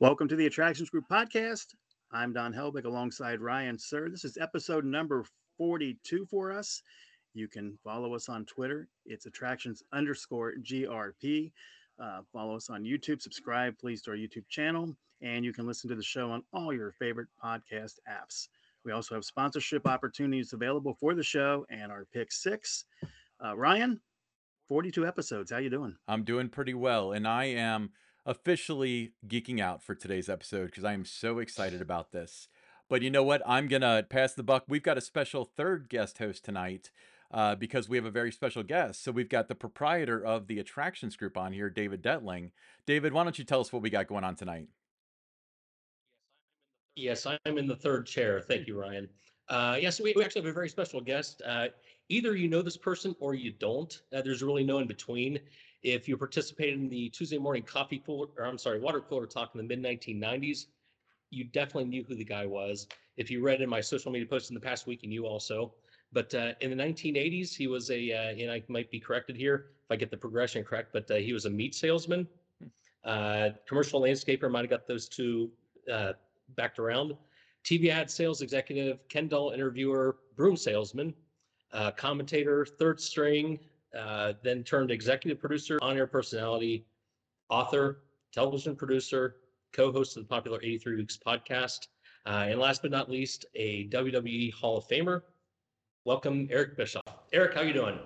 Welcome to the Attractions Group podcast. I'm Don Helbig alongside Ryan Sir. This is episode number 42 for us. You can follow us on Twitter. It's attractions underscore GRP. Uh, follow us on YouTube. Subscribe, please, to our YouTube channel. And you can listen to the show on all your favorite podcast apps. We also have sponsorship opportunities available for the show and our pick six. Uh, Ryan, 42 episodes. How you doing? I'm doing pretty well. And I am officially geeking out for today's episode because I am so excited about this. But you know what? I'm going to pass the buck. We've got a special third guest host tonight uh, because we have a very special guest. So we've got the proprietor of the attractions group on here, David Detling. David, why don't you tell us what we got going on tonight? Yes, I'm in the third chair. Thank you, Ryan. Uh, yes, we, we actually have a very special guest. Uh, either you know this person or you don't. Uh, there's really no in between. If you participated in the Tuesday morning coffee cooler, or I'm sorry, water cooler talk in the mid 1990s, you definitely knew who the guy was. If you read in my social media posts in the past week, and you also. But uh, in the 1980s, he was a, uh, and I might be corrected here if I get the progression correct, but uh, he was a meat salesman. Uh, commercial landscaper might have got those two uh, backed around. TV ad sales executive, Ken Doll interviewer, broom salesman, uh, commentator, third string, uh, then turned executive producer, on-air personality, author, television producer, co-host of the popular 83 Weeks podcast, uh, and last but not least, a WWE Hall of Famer. Welcome, Eric Bischoff. Eric, how you doing?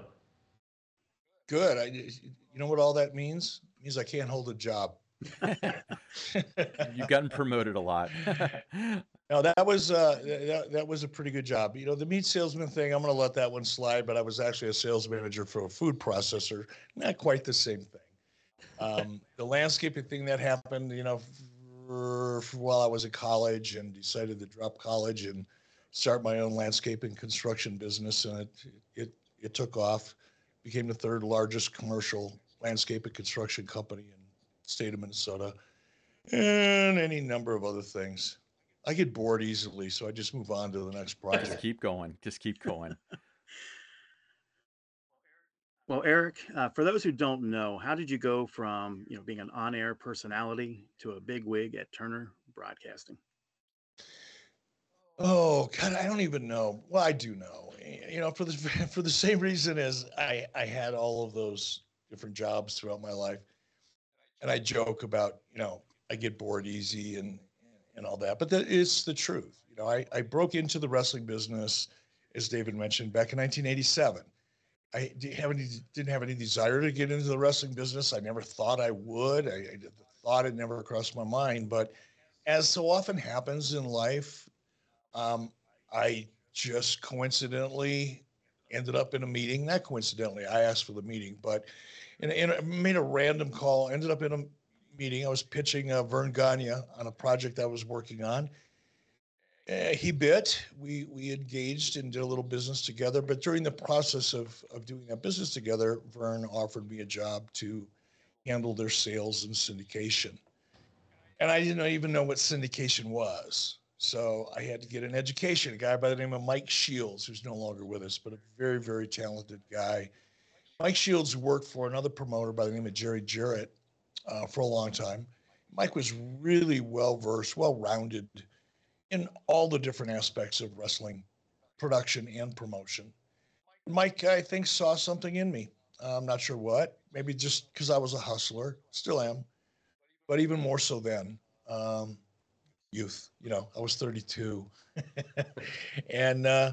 Good. I, you know what all that means? It means I can't hold a job. You've gotten promoted a lot. no, that was uh, that, that was a pretty good job. You know, the meat salesman thing, I'm going to let that one slide. But I was actually a sales manager for a food processor. Not quite the same thing. Um, the landscaping thing that happened, you know, for, for while I was at college and decided to drop college and start my own landscaping construction business, and it it it took off. Became the third largest commercial landscape and construction company in state of Minnesota, and any number of other things. I get bored easily, so I just move on to the next project. Just keep going. Just keep going. well, Eric, uh, for those who don't know, how did you go from you know being an on-air personality to a big wig at Turner Broadcasting? Oh God, I don't even know. Well, I do know. You know, for the for the same reason as I I had all of those different jobs throughout my life, and I joke about you know I get bored easy and and all that, but that is the truth. You know, I I broke into the wrestling business, as David mentioned, back in 1987. I didn't have any didn't have any desire to get into the wrestling business. I never thought I would. I, I thought it never crossed my mind, but as so often happens in life, um, I just coincidentally ended up in a meeting. Not coincidentally, I asked for the meeting, but and, and made a random call. Ended up in a meeting. I was pitching uh, Verne Gagne on a project I was working on. Uh, he bit. We we engaged and did a little business together. But during the process of of doing that business together, Vern offered me a job to handle their sales and syndication. And I didn't even know what syndication was. So I had to get an education. A guy by the name of Mike Shields, who's no longer with us, but a very, very talented guy. Mike Shields worked for another promoter by the name of Jerry Jarrett uh, for a long time. Mike was really well versed, well rounded in all the different aspects of wrestling production and promotion. Mike, I think, saw something in me. I'm not sure what. Maybe just because I was a hustler, still am, but even more so then. Um, youth. You know, I was 32. and uh,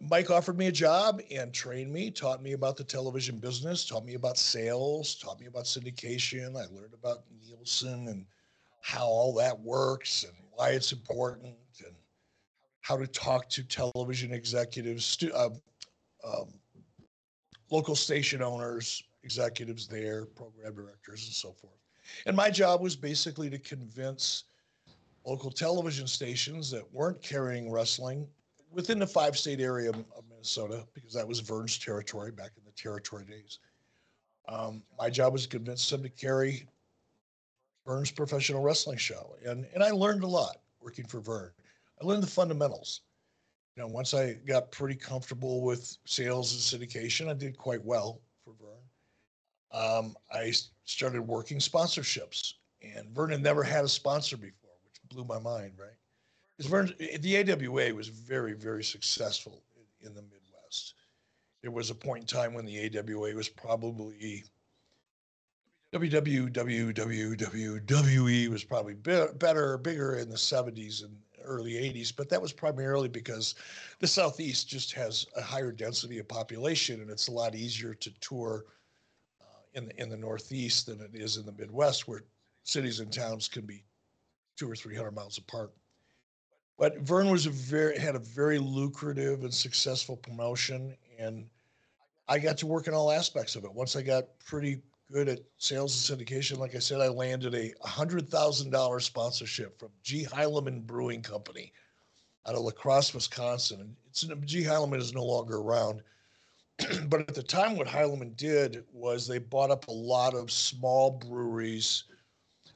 Mike offered me a job and trained me, taught me about the television business, taught me about sales, taught me about syndication. I learned about Nielsen and how all that works and why it's important and how to talk to television executives, uh, um, local station owners, executives there, program directors, and so forth. And my job was basically to convince local television stations that weren't carrying wrestling within the five state area of Minnesota, because that was Verne's territory back in the territory days. Um, my job was to convince them to carry Verne's professional wrestling show. And, and I learned a lot working for Verne. I learned the fundamentals. You know, once I got pretty comfortable with sales and syndication, I did quite well for Verne. Um, I started working sponsorships And Vernon never had a sponsor before, which blew my mind, right? Vern, the AWA was very, very successful in, in the Midwest. There was a point in time when the AWA was probably WWWWWE was probably be- better, bigger in the 70s and early 80s, but that was primarily because the Southeast just has a higher density of population and it's a lot easier to tour uh, in the in the Northeast than it is in the Midwest, where cities and towns can be two or three hundred miles apart. But Vern was a very had a very lucrative and successful promotion, and I got to work in all aspects of it. Once I got pretty good at sales and syndication. Like I said, I landed a hundred thousand dollar sponsorship from G. Heileman Brewing Company out of La Crosse, Wisconsin. It's G. Heileman is no longer around. but at the time, what Heileman did was they bought up a lot of small breweries,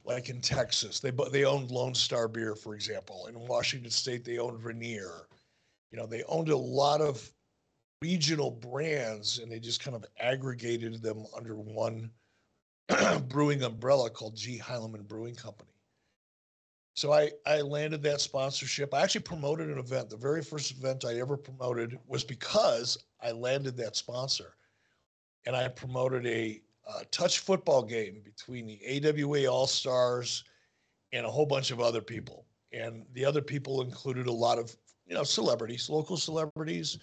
like in Texas. They they owned Lone Star Beer, for example. In Washington State, they owned Rainier. You know, they owned a lot of regional brands, and they just kind of aggregated them under one brewing umbrella called G. Heileman Brewing Company. So I, I landed that sponsorship. I actually promoted an event. The very first event I ever promoted was because I landed that sponsor. And I promoted a, a touch football game between the AWA All Stars and a whole bunch of other people. And the other people included a lot of, you know, celebrities, local celebrities,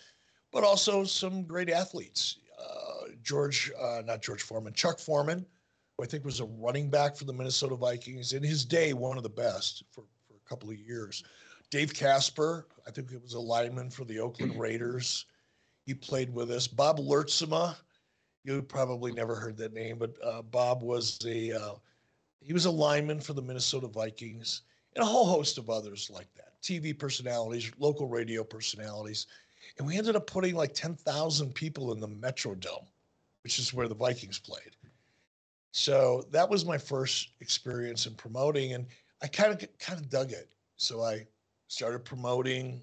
but also some great athletes. Uh, George, uh, not George Foreman, Chuck Foreman, I think was a running back for the Minnesota Vikings in his day, one of the best for, for a couple of years. Dave Casper, I think it was a lineman for the Oakland Raiders. He played with us. Bob Lurtsema, you probably never heard that name, but uh, Bob was a uh, he was a lineman for the Minnesota Vikings, and a whole host of others like that. TV personalities, local radio personalities, and we ended up putting like ten thousand people in the Metrodome, which is where the Vikings played. So that was my first experience in promoting, and I kind of kind of dug it. So I started promoting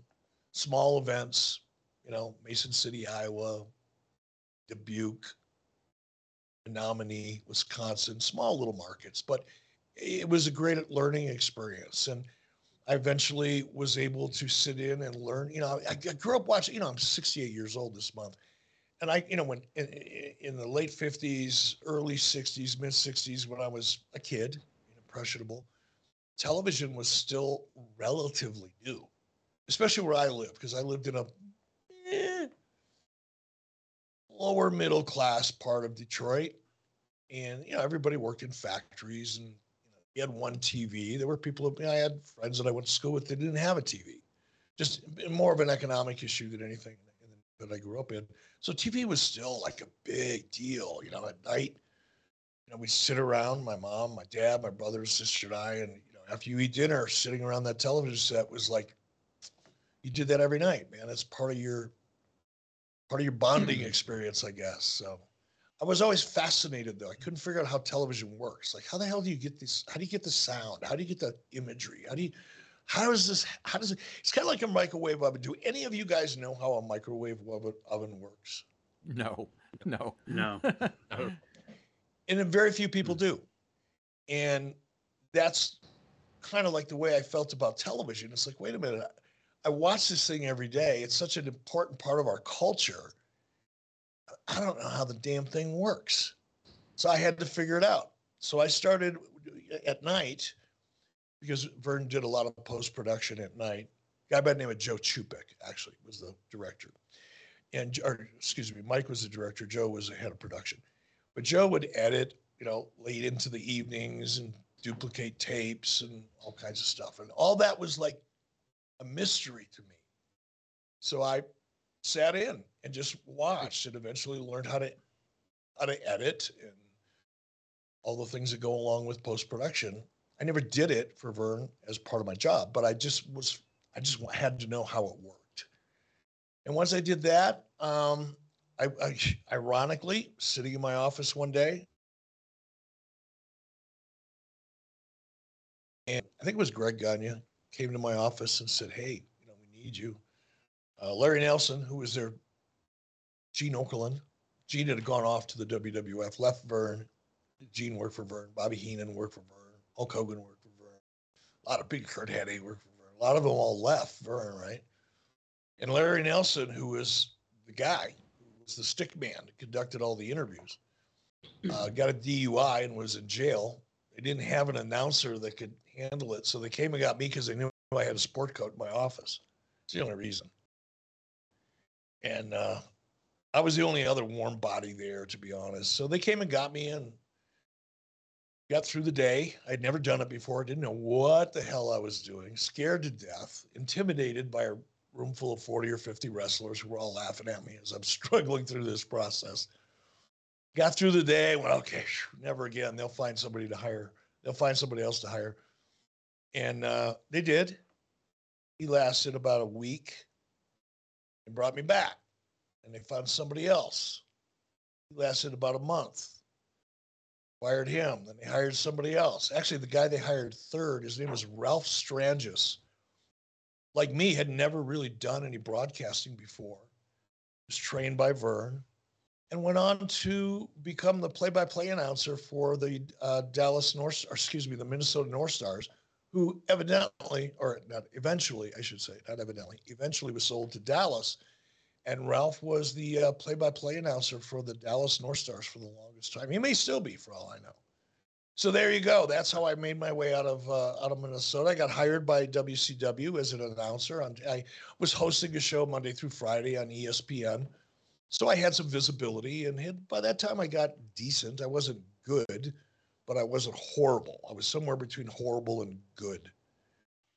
small events, you know, Mason City, Iowa, Dubuque, Menomonie, Wisconsin, small little markets, but it was a great learning experience. And I eventually was able to sit in and learn. You know, I, I grew up watching, you know, I'm 68 years old this month and I, you know, when in, in the late 50s, early 60s, mid 60s, when I was a kid, impressionable, television was still relatively new, especially where I lived, because I lived in a eh, lower middle class part of Detroit. And, you know, everybody worked in factories and, you know, you had one TV. There were people, you know, I had friends that I went to school with that didn't have a TV. Just more of an economic issue than anything that I grew up in. So TV was still like a big deal, you know, at night. You know, we'd sit around, my mom, my dad, my brother, sister, and I, and you know, after you eat dinner, sitting around that television set was like you did that every night, man. It's part of your part of your bonding hmm. experience, I guess. So I was always fascinated though. I couldn't figure out how television works. Like, how the hell do you get this? How do you get the sound? How do you get the imagery? How do you how does this? How does it? It's kind of like a microwave oven. Do any of you guys know how a microwave oven works? No, no, no. and very few people hmm. do, and that's kind of like the way I felt about television. It's like, wait a minute, I watch this thing every day. It's such an important part of our culture. I don't know how the damn thing works. So I had to figure it out. So I started at night because Vern did a lot of post production at night. A guy by the name of Joe Chupik actually was the director, and or excuse me, Mike was the director. Joe was the head of production, but Joe would edit, you know, late into the evenings and duplicate tapes and all kinds of stuff, and all that was like a mystery to me. So I sat in and just watched and eventually learned how to how to edit and all the things that go along with post production I never did it for Vern as part of my job, but I just was, I just had to know how it worked. And once I did that, um, I, I ironically sitting in my office one day, and I think it was Greg Gagne came to my office and said, "Hey, you know, we need you." Uh, Larry Nelson, who was there, Gene Okerlund. Gene had gone off to the WWF, left Vern. Gene worked for Vern. Bobby Heenan worked for Vern. Hulk Hogan worked for Vern. A lot of big Curt Hennig worked for Vern. A lot of them all left Vern, right? And Larry Nelson, who was the guy, who was the stick man conducted all the interviews, uh, got a DUI and was in jail. They didn't have an announcer that could handle it, so they came and got me because they knew I had a sport coat in my office. It's the only reason. And uh, I was the only other warm body there, to be honest. So they came and got me and got through the day. I'd never done it before. Didn't know what the hell I was doing. Scared to death, intimidated by a room full of 40 or 50 wrestlers who were all laughing at me as I'm struggling through this process. Got through the day, went, okay, never again. They'll find somebody to hire. They'll find somebody else to hire. And uh, they did. He lasted about a week and brought me back. And they found somebody else. He lasted about a month. Fired him. Then they hired somebody else. Actually, the guy they hired third, his name was Ralph Strangis. Like me, had never really done any broadcasting before. He Was trained by Verne and went on to become the play-by-play announcer for the uh, Dallas North, or excuse me, the Minnesota North Stars, who evidently, or not eventually, I should say, not evidently, eventually was sold to Dallas. And Ralph was the uh, play-by-play announcer for the Dallas North Stars for the longest time. He may still be, for all I know. So there you go. That's how I made my way out of uh, out of Minnesota. I got hired by WCW as an announcer. I was hosting a show Monday through Friday on ESPN so I had some visibility, and had, by that time I got decent. I wasn't good, but I wasn't horrible. I was somewhere between horrible and good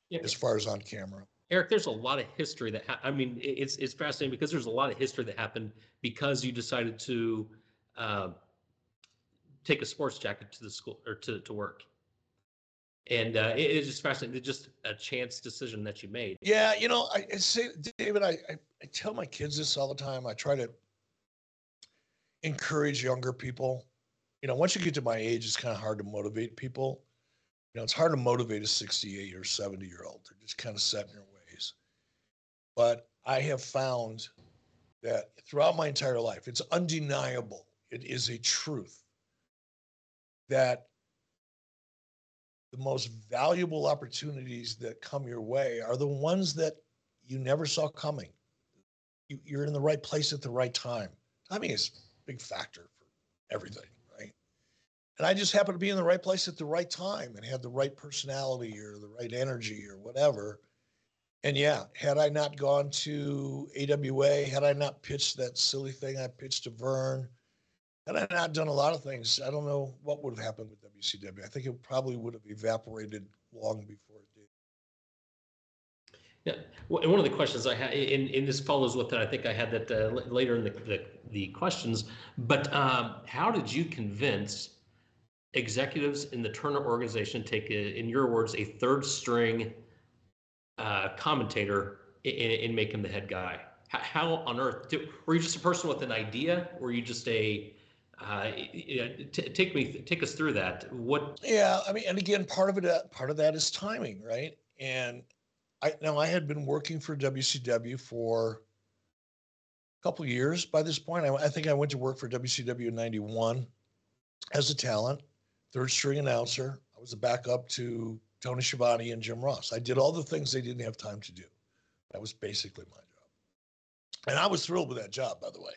Yeah. as far as on camera. Eric, there's a lot of history that ha- I mean, it's it's fascinating because there's a lot of history that happened because you decided to uh, take a sports jacket to the school or to to work, and uh, it, it's just fascinating. It's just a chance decision that you made. Yeah, you know, I, I say, David, I, I, I tell my kids this all the time. I try to encourage younger people. You know, once you get to my age, it's kind of hard to motivate people. You know, it's hard to motivate a 68 or 70 year old. They're just kind of set in their ways. But I have found that throughout my entire life, it's undeniable. It is a truth that the most valuable opportunities that come your way are the ones that you never saw coming. You, you're in the right place at the right time. Timing is big factor for everything, right? And I just happened to be in the right place at the right time and had the right personality or the right energy or whatever. And yeah, had I not gone to AWA, had I not pitched that silly thing I pitched to Vern, had I not done a lot of things, I don't know what would have happened with WCW. I think it probably would have evaporated long before. Yeah, and one of the questions I had, and, and this follows with that, I think I had that uh, later in the, the, the questions, but um, how did you convince executives in the Turner organization to take, a, in your words, a third string uh, commentator and, and make him the head guy? How, on earth, do, were you just a person with an idea? Were you just a, uh, take me, take us through that. What, Yeah, I mean, and again, part of it, uh, part of that is timing, right? And I now I had been working for WCW for a couple years by this point. I, I think I went to work for WCW in '91 as a talent, third string announcer. I was a backup to Tony Schiavone and Jim Ross. I did all the things they didn't have time to do. That was basically my job, and I was thrilled with that job, by the way.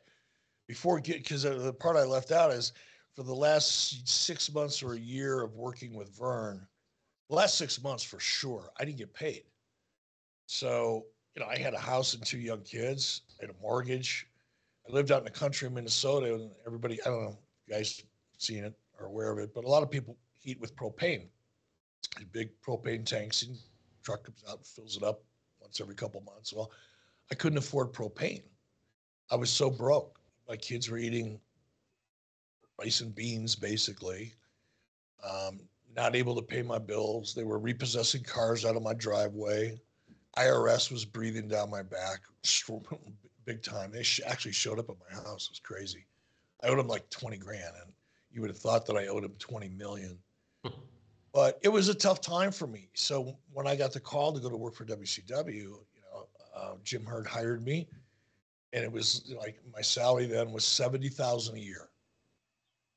Before because uh, the part I left out is for the last six months or a year of working with Vern, the last six months for sure, I didn't get paid. So, you know, I had a house and two young kids, had a mortgage. I lived out in the country in Minnesota, and everybody, I don't know you guys seen it or aware of it, but a lot of people heat with propane. Big propane tanks, and truck comes out and fills it up once every couple months. Well, I couldn't afford propane. I was so broke. My kids were eating rice and beans, basically. Um, not able to pay my bills. They were repossessing cars out of my driveway. IRS was breathing down my back, big time. They sh- actually showed up at my house. It was crazy. I owed them like 20 grand, and you would have thought that I owed them 20 million. but it was a tough time for me. So when I got the call to go to work for WCW, you know, uh, Jim Herd hired me, and it was like my salary then was 70,000 a year.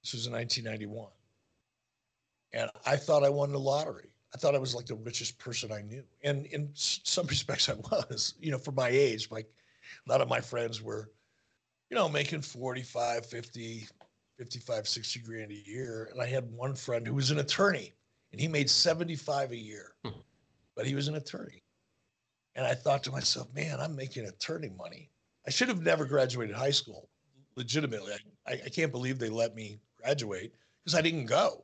This was in 1991. and I thought I won the lottery. I thought I was like the richest person I knew. And in some respects, I was, you know, for my age, like a lot of my friends were, you know, making 45, 50, 55, 60 grand a year. And I had one friend who was an attorney and he made 75 a year, hmm. but he was an attorney. And I thought to myself, man, I'm making attorney money. I should have never graduated high school. Legitimately, I, I can't believe they let me graduate because I didn't go.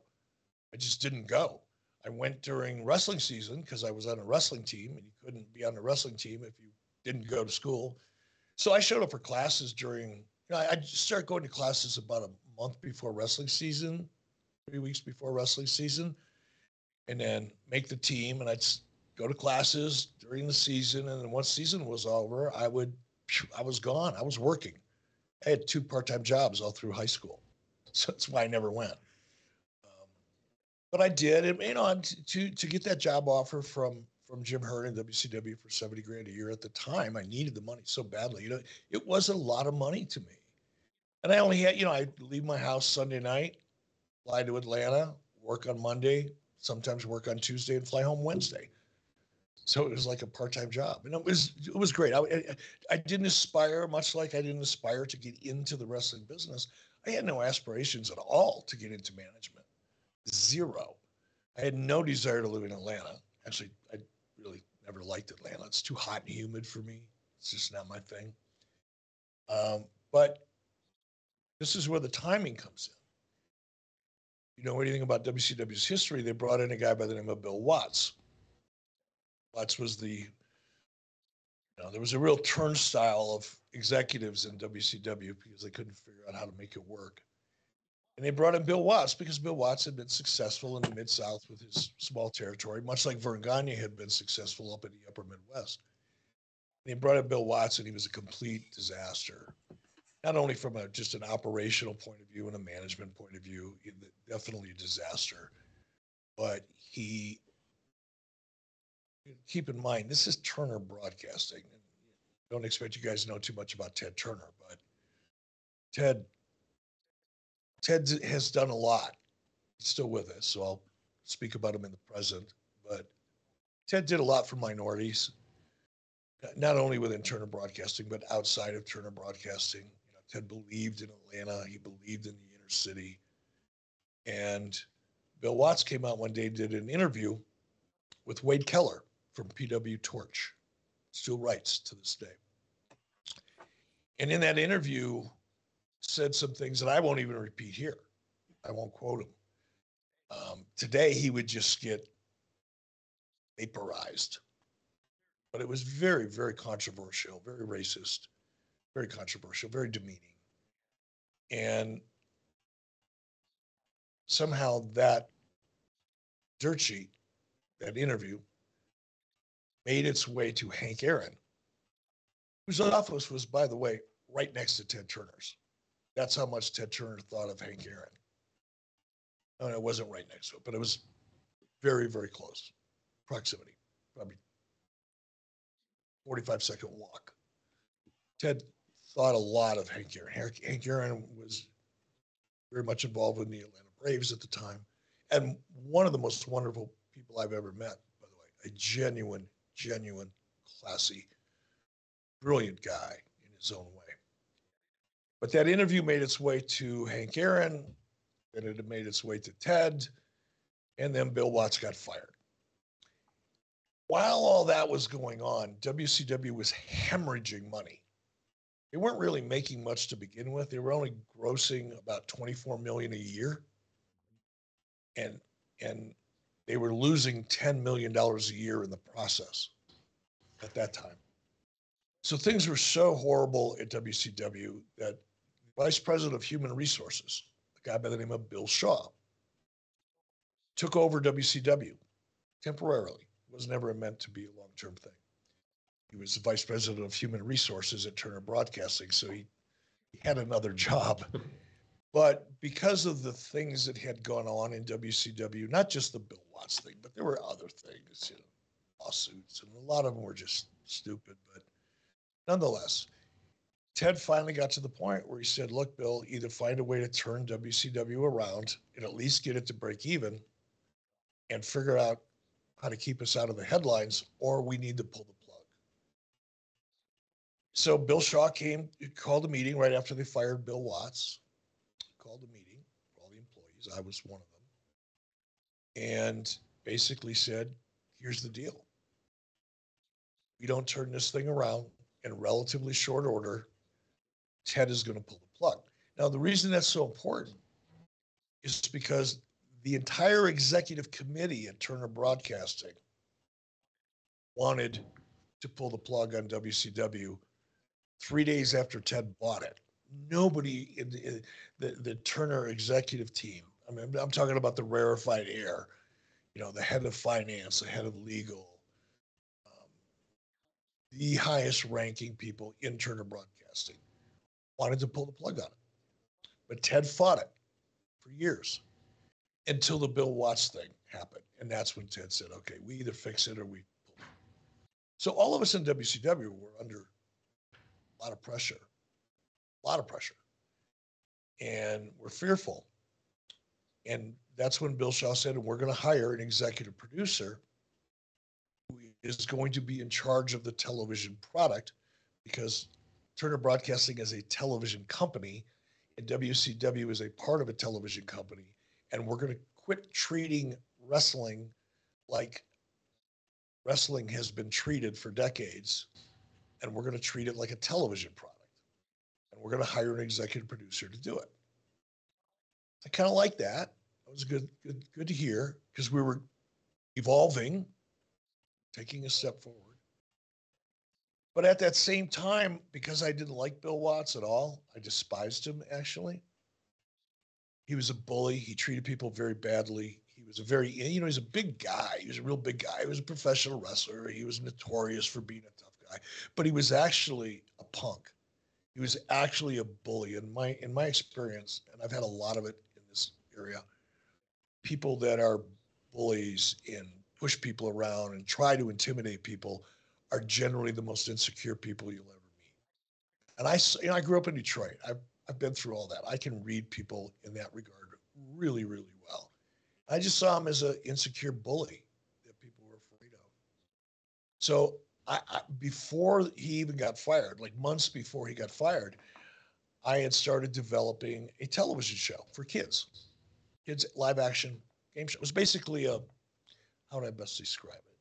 I just didn't go. I went during wrestling season because I was on a wrestling team, and you couldn't be on a wrestling team if you didn't go to school. So I showed up for classes during. You know, I, I started going to classes about a month before wrestling season, three weeks before wrestling season, and then make the team. And I'd go to classes during the season, and then once season was over, I would. I was gone. I was working. I had two part-time jobs all through high school, so that's why I never went but I did, and you know, to to get that job offer from from Jim Herd and WCW for seventy grand a year at the time, I needed the money so badly. You know, it was a lot of money to me, and I only had, you know, I leave my house Sunday night, fly to Atlanta, work on Monday, sometimes work on Tuesday, and fly home Wednesday. So it was like a part-time job, and it was it was great. I, I, I didn't aspire, much like I didn't aspire to get into the wrestling business. I had no aspirations at all to get into management zero. I had no desire to live in Atlanta. Actually, I really never liked Atlanta. It's too hot and humid for me. It's just not my thing. Um, but this is where the timing comes in. You know anything about WCW's history? They brought in a guy by the name of Bill Watts. Watts was the, you know, there was a real turnstile of executives in WCW because they couldn't figure out how to make it work. And they brought in Bill Watts because Bill Watts had been successful in the Mid South with his small territory, much like Verne Gagne had been successful up in the upper Midwest. And they brought in Bill Watts, and he was a complete disaster, not only from a, just an operational point of view and a management point of view, definitely a disaster, but he, keep in mind, this is Turner Broadcasting. Don't expect you guys to know too much about Ted Turner, but Ted Ted has done a lot. He's still with us, so I'll speak about him in the present. But Ted did a lot for minorities, not only within Turner Broadcasting, but outside of Turner Broadcasting. You know, Ted believed in Atlanta. He believed in the inner city. And Bill Watts came out one day did an interview with Wade Keller from PW Torch, still writes to this day. And in that interview, said some things that I won't even repeat here. I won't quote him. Um, today, he would just get vaporized. But it was very, very controversial, very racist, very controversial, very demeaning. And somehow that dirt sheet, that interview, made its way to Hank Aaron, whose office was, by the way, right next to Ted Turner's. That's how much Ted Turner thought of Hank Aaron. I mean, it wasn't right next to it, but it was very, very close proximity, probably 45 second walk. Ted thought a lot of Hank Aaron. Hank, Hank Aaron was very much involved with the Atlanta Braves at the time, and one of the most wonderful people I've ever met, by the way, a genuine, genuine, classy, brilliant guy in his own way. But that interview made its way to Hank Aaron, then it made its way to Ted, and then Bill Watts got fired. While all that was going on, WCW was hemorrhaging money. They weren't really making much to begin with. They were only grossing about 24 million a year. And and they were losing 10 million dollars a year in the process at that time. So things were so horrible at WCW that Vice President of Human Resources, a guy by the name of Bill Shaw, took over WCW temporarily. It was never meant to be a long term thing. He was Vice President of Human Resources at Turner Broadcasting, so he, he had another job. but because of the things that had gone on in WCW, not just the Bill Watts thing, but there were other things, you know, lawsuits, and a lot of them were just stupid. But nonetheless, Ted finally got to the point where he said, Look, Bill, either find a way to turn WCW around and at least get it to break even, and figure out how to keep us out of the headlines, or we need to pull the plug. So Bill Shaw came, called a meeting right after they fired Bill Watts, called a meeting for all the employees. I was one of them. And basically said, here's the deal. We don't turn this thing around in relatively short order. Ted is going to pull the plug. Now, the reason that's so important is because the entire executive committee at Turner Broadcasting wanted to pull the plug on WCW three days after Ted bought it. Nobody in the, in the, the Turner executive team, I mean, I'm talking about the rarefied air, you know, the head of finance, the head of legal, um, the highest ranking people in Turner Broadcasting wanted to pull the plug on it. But Ted fought it for years until the Bill Watts thing happened. And that's when Ted said, okay, we either fix it or we pull it. So all of us in WCW were under a lot of pressure, a lot of pressure. And we're fearful. And that's when Bill Shaw said, we're going to hire an executive producer who is going to be in charge of the television product because Turner Broadcasting is a television company and WCW is a part of a television company and we're going to quit treating wrestling like wrestling has been treated for decades and we're going to treat it like a television product and we're going to hire an executive producer to do it. I kind of like that. That was good good good to hear because we were evolving taking a step forward but at that same time because i didn't like bill watts at all i despised him actually he was a bully. He treated people very badly. He was a very, you know, he's a big guy. He was a real big guy. He was a professional wrestler. He was notorious for being a tough guy, but he was actually a punk. He was actually a bully. In my in my experience, and I've had a lot of it in this area, people that are bullies and push people around and try to intimidate people are generally the most insecure people you'll ever meet. And I, you know, I grew up in Detroit. I've I've been through all that. I can read people in that regard really, really well. I just saw him as an insecure bully that people were afraid of. So I, I, before he even got fired, like months before he got fired, I had started developing a television show for kids, kids live action game show. It was basically a, how would I best describe it?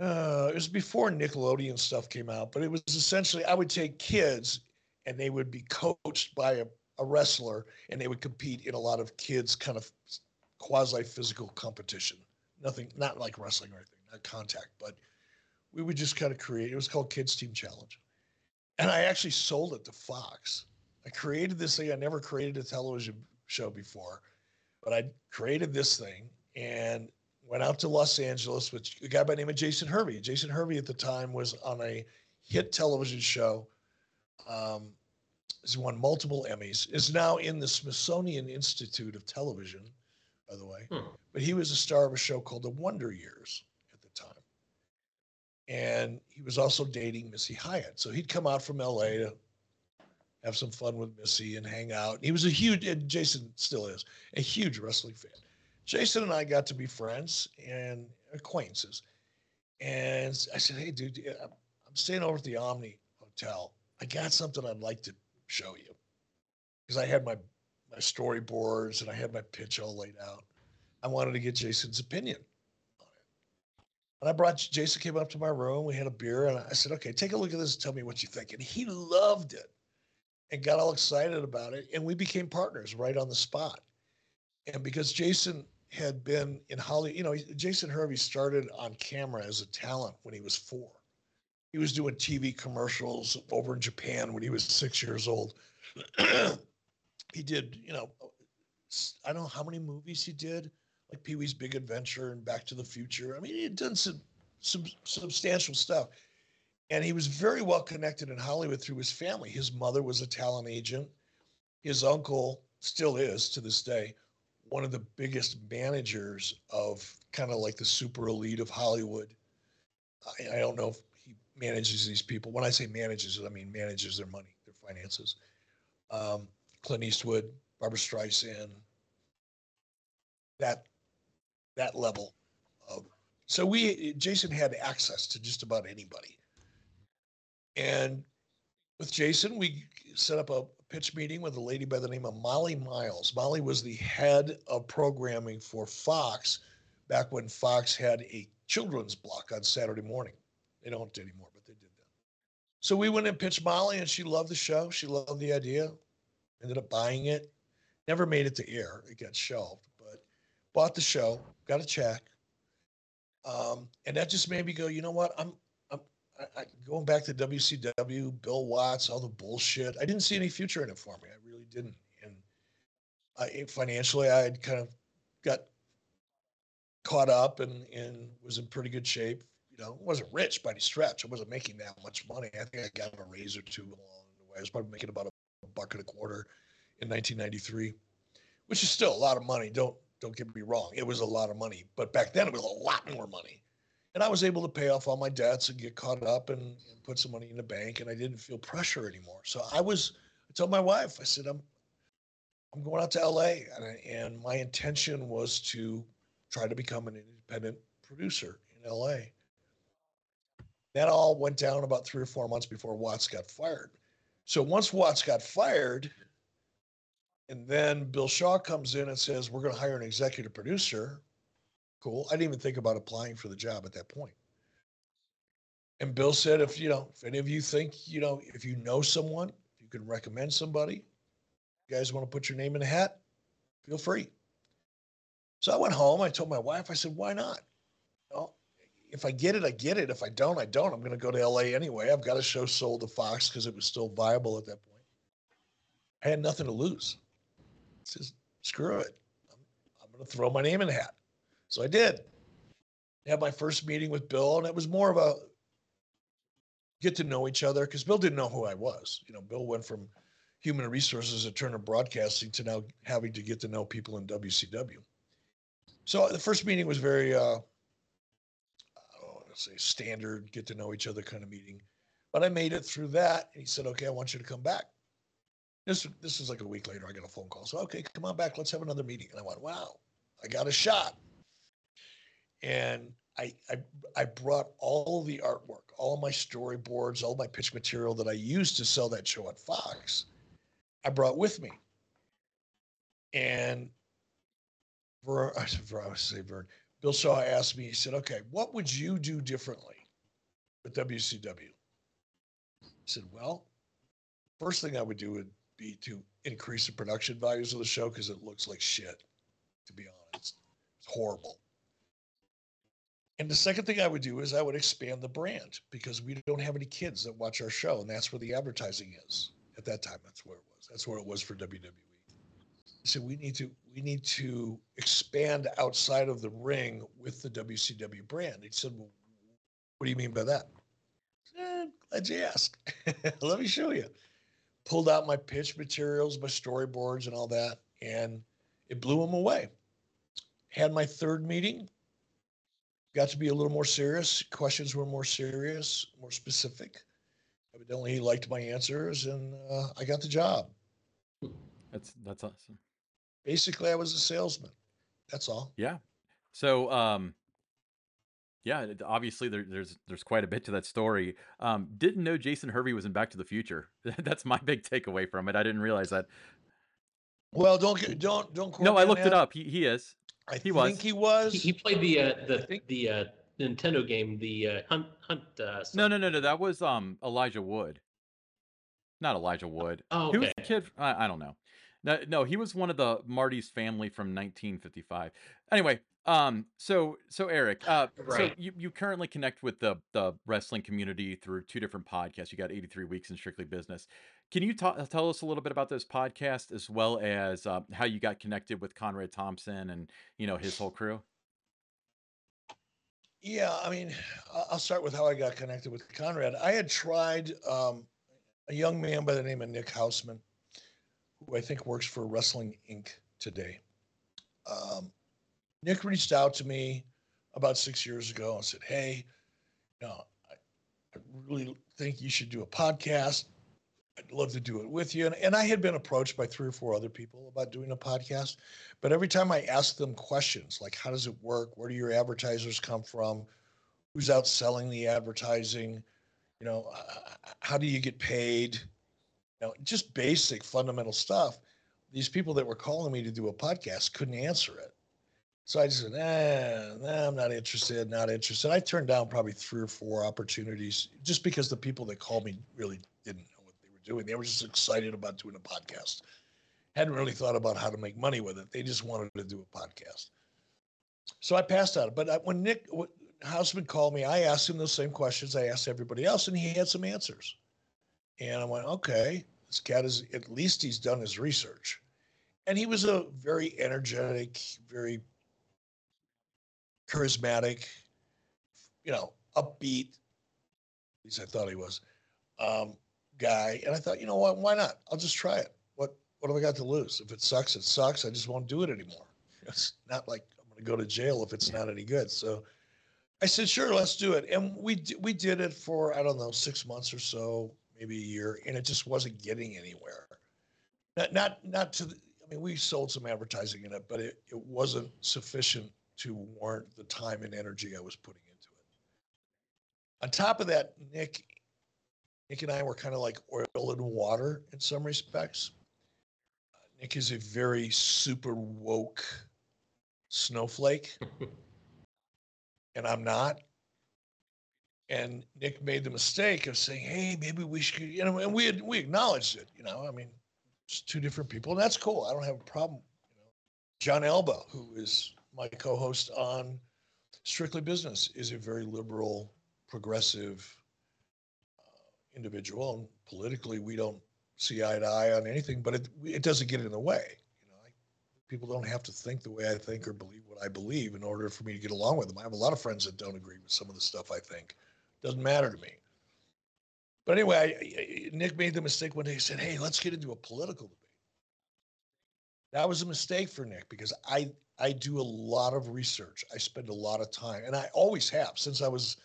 Uh, it was before Nickelodeon stuff came out, but it was essentially I would take kids and they would be coached by a, a wrestler and they would compete in a lot of kids kind of quasi physical competition. Nothing, not like wrestling or anything, not contact, but we would just kind of create. It was called Kids Team Challenge, and I actually sold it to Fox. I created this thing. I never created a television show before, but I created this thing and went out to Los Angeles with a guy by the name of Jason Hervey. Jason Hervey at the time was on a hit television show um, has won multiple Emmys, is now in the Smithsonian Institute of Television, by the way. Hmm. But he was a star of a show called The Wonder Years at the time. And he was also dating Missy Hyatt. So he'd come out from LA to have some fun with Missy and hang out. He was a huge, and Jason still is, a huge wrestling fan. Jason and I got to be friends and acquaintances. And I said, Hey, dude, I'm staying over at the Omni Hotel I got something I'd like to show you because I had my my storyboards and I had my pitch all laid out. I wanted to get Jason's opinion on it. And I brought Jason came up to my room. We had a beer, and I said, "Okay, take a look at this and tell me what you think." And he loved it and got all excited about it. And we became partners right on the spot. And because Jason had been in Hollywood, you know, Jason Hervey started on camera as a talent when he was four he was doing TV commercials over in Japan when he was six years old. he did, you know, I don't know how many movies he did, like Pee Wee's Big Adventure and Back to the Future. I mean, he had done some, some substantial stuff. And he was very well connected in Hollywood through his family. His mother was a talent agent. His uncle still is to this day one of the biggest managers of kind of like the super elite of Hollywood. I, I don't know if he manages these people. When I say manages, I mean manages their money, their finances. Um, Clint Eastwood, Barbra Streisand, that that level of. So we Jason had access to just about anybody, and with Jason, we set up a pitch meeting with a lady by the name of Molly Miles. Molly was the head of programming for Fox back when Fox had a children's block on Saturday morning. They don't anymore, but they did that. So we went and pitched Molly, and she loved the show. She loved the idea. Ended up buying it. Never made it to air. It got shelved, but bought the show, got a check. Um, and that just made me go, you know what? I'm I, going back to WCW, Bill Watts, all the bullshit. I didn't see any future in it for me. I really didn't. And I, financially, I had kind of got caught up and, and was in pretty good shape. You know, wasn't rich by any stretch. I wasn't making that much money. I think I got a raise or two along the way. I was probably making about a buck and a quarter in 1993, which is still a lot of money. Don't don't get me wrong. It was a lot of money, but back then it was a lot more money and I was able to pay off all my debts and get caught up and, and, put some money in the bank, and I didn't feel pressure anymore. So I was. I told my wife, I said, I'm, I'm going out to LA, and, I, and my intention was to try to become an independent producer in LA. That all went down about three or four months before Watts got fired. So once Watts got fired, and then Bill Shaw comes in and says, We're going to hire an executive producer cool. I didn't even think about applying for the job at that point. And Bill said, if you know, if any of you think, you know, if you know someone, you can recommend somebody, you guys want to put your name in a hat, feel free. So I went home. I told my wife, I said, why not? If I get it, I get it. If I don't, I don't. I'm going to go to LA anyway. I've got a show sold to Fox because it was still viable at that point. I had nothing to lose. I says, screw it. I'm, I'm going to throw my name in the hat. So I did. Have my first meeting with Bill, and it was more of a get to know each other because Bill didn't know who I was. You know, Bill went from human resources at Turner Broadcasting to now having to get to know people in WCW. So the first meeting was very, uh, I don't want to say standard, get to know each other kind of meeting. But I made it through that. And he said, okay, I want you to come back. This, this is like a week later. I got a phone call. So, okay, come on back. Let's have another meeting. And I went, wow, I got a shot and I, I, I brought all the artwork, all my storyboards, all my pitch material that I used to sell that show at Fox. I brought with me, and Vern, I was say Vern. Bill Shaw asked me. He said, "Okay, what would you do differently with WCW?" I said, "Well, first thing I would do would be to increase the production values of the show because it looks like shit. To be honest, it's horrible." And the second thing I would do is I would expand the brand because we don't have any kids that watch our show, and that's where the advertising is. At that time, that's where it was. That's where it was for WWE. So we need to we need to expand outside of the ring with the WCW brand. He said, well, "What do you mean by that?" Eh, glad you asked. Let me show you. Pulled out my pitch materials, my storyboards, and all that, and it blew him away. Had my third meeting got to be a little more serious. Questions were more serious, more specific. Evidently, he liked my answers, and uh, I got the job. That's that's awesome. Basically, I was a salesman. That's all. Yeah. So, um, yeah, obviously there, there's there's quite a bit to that story. Um, didn't know Jason Hervey was in Back to the Future. That's my big takeaway from it. I didn't realize that. Well, don't don't don't. No, I looked that. it up. He he is. I he think was. he was. He, he played the uh, the think... the uh, Nintendo game, the uh, Hunt Hunt. Uh, no, no, no, no. That was um Elijah Wood. Not Elijah Wood. Oh, okay. He was a kid. I, I don't know. No, no, he was one of the Marty's family from 1955. Anyway, um, so so Eric, uh, right. so you, you currently connect with the the wrestling community through two different podcasts. You got 83 weeks in Strictly Business. Can you ta- tell us a little bit about those podcasts as well as uh, how you got connected with Conrad Thompson and you know his whole crew? Yeah, I mean, I'll start with how I got connected with Conrad. I had tried um, a young man by the name of Nick Hausman, who I think works for Wrestling Inc. today. Um, Nick reached out to me about six years ago and said, "Hey, you know, I, I really think you should do a podcast I'd love to do it with you. And, and I had been approached by three or four other people about doing a podcast. But every time I asked them questions like, how does it work? Where do your advertisers come from? Who's out selling the advertising? You know, how do you get paid? Know, just basic fundamental stuff. These people that were calling me to do a podcast couldn't answer it. So I just said, nah, nah, I'm not interested, not interested. I turned down probably three or four opportunities just because the people that called me really didn't know what they were doing. They were just excited about doing a podcast. Hadn't really thought about how to make money with it. They just wanted to do a podcast. So I passed on it. But when Nick Hausman called me, I asked him those same questions I asked everybody else, and he had some answers. And I went, okay, cat is at least he's done his research. And he was a very energetic, very charismatic, you know, upbeat. At least I thought he was. Um, guy. And I thought, you know what? Why not? I'll just try it. What What have I got to lose? If it sucks, it sucks. I just won't do it anymore. It's not like I'm going to go to jail if it's not any good. So I said, sure, let's do it. And we we did it for I don't know six months or so, maybe a year, and it just wasn't getting anywhere. Not not not to. The, I mean, we sold some advertising in it, but it, it wasn't sufficient to warrant the time and energy I was putting into it. On top of that, Nick Nick and I were kind of like oil and water in some respects. Nick is a very super woke snowflake, and I'm not. And Nick made the mistake of saying, "Hey, maybe we should," you know, and we had, we acknowledged it. You know, I mean, it's two different people, and that's cool. I don't have a problem. You know, Jon Alba, who is my co-host on Strictly Business, is a very liberal, progressive uh, individual, and politically we don't see eye to eye on anything, but it it doesn't get in the way. You know, people don't have to think the way I think or believe what I believe in order for me to get along with them. I have a lot of friends that don't agree with some of the stuff I think. Doesn't matter to me. But anyway, I, Nick made the mistake day. He said, "Hey, let's get into a political debate." That was a mistake for Nick because I I do a lot of research. I spend a lot of time, and I always have since I was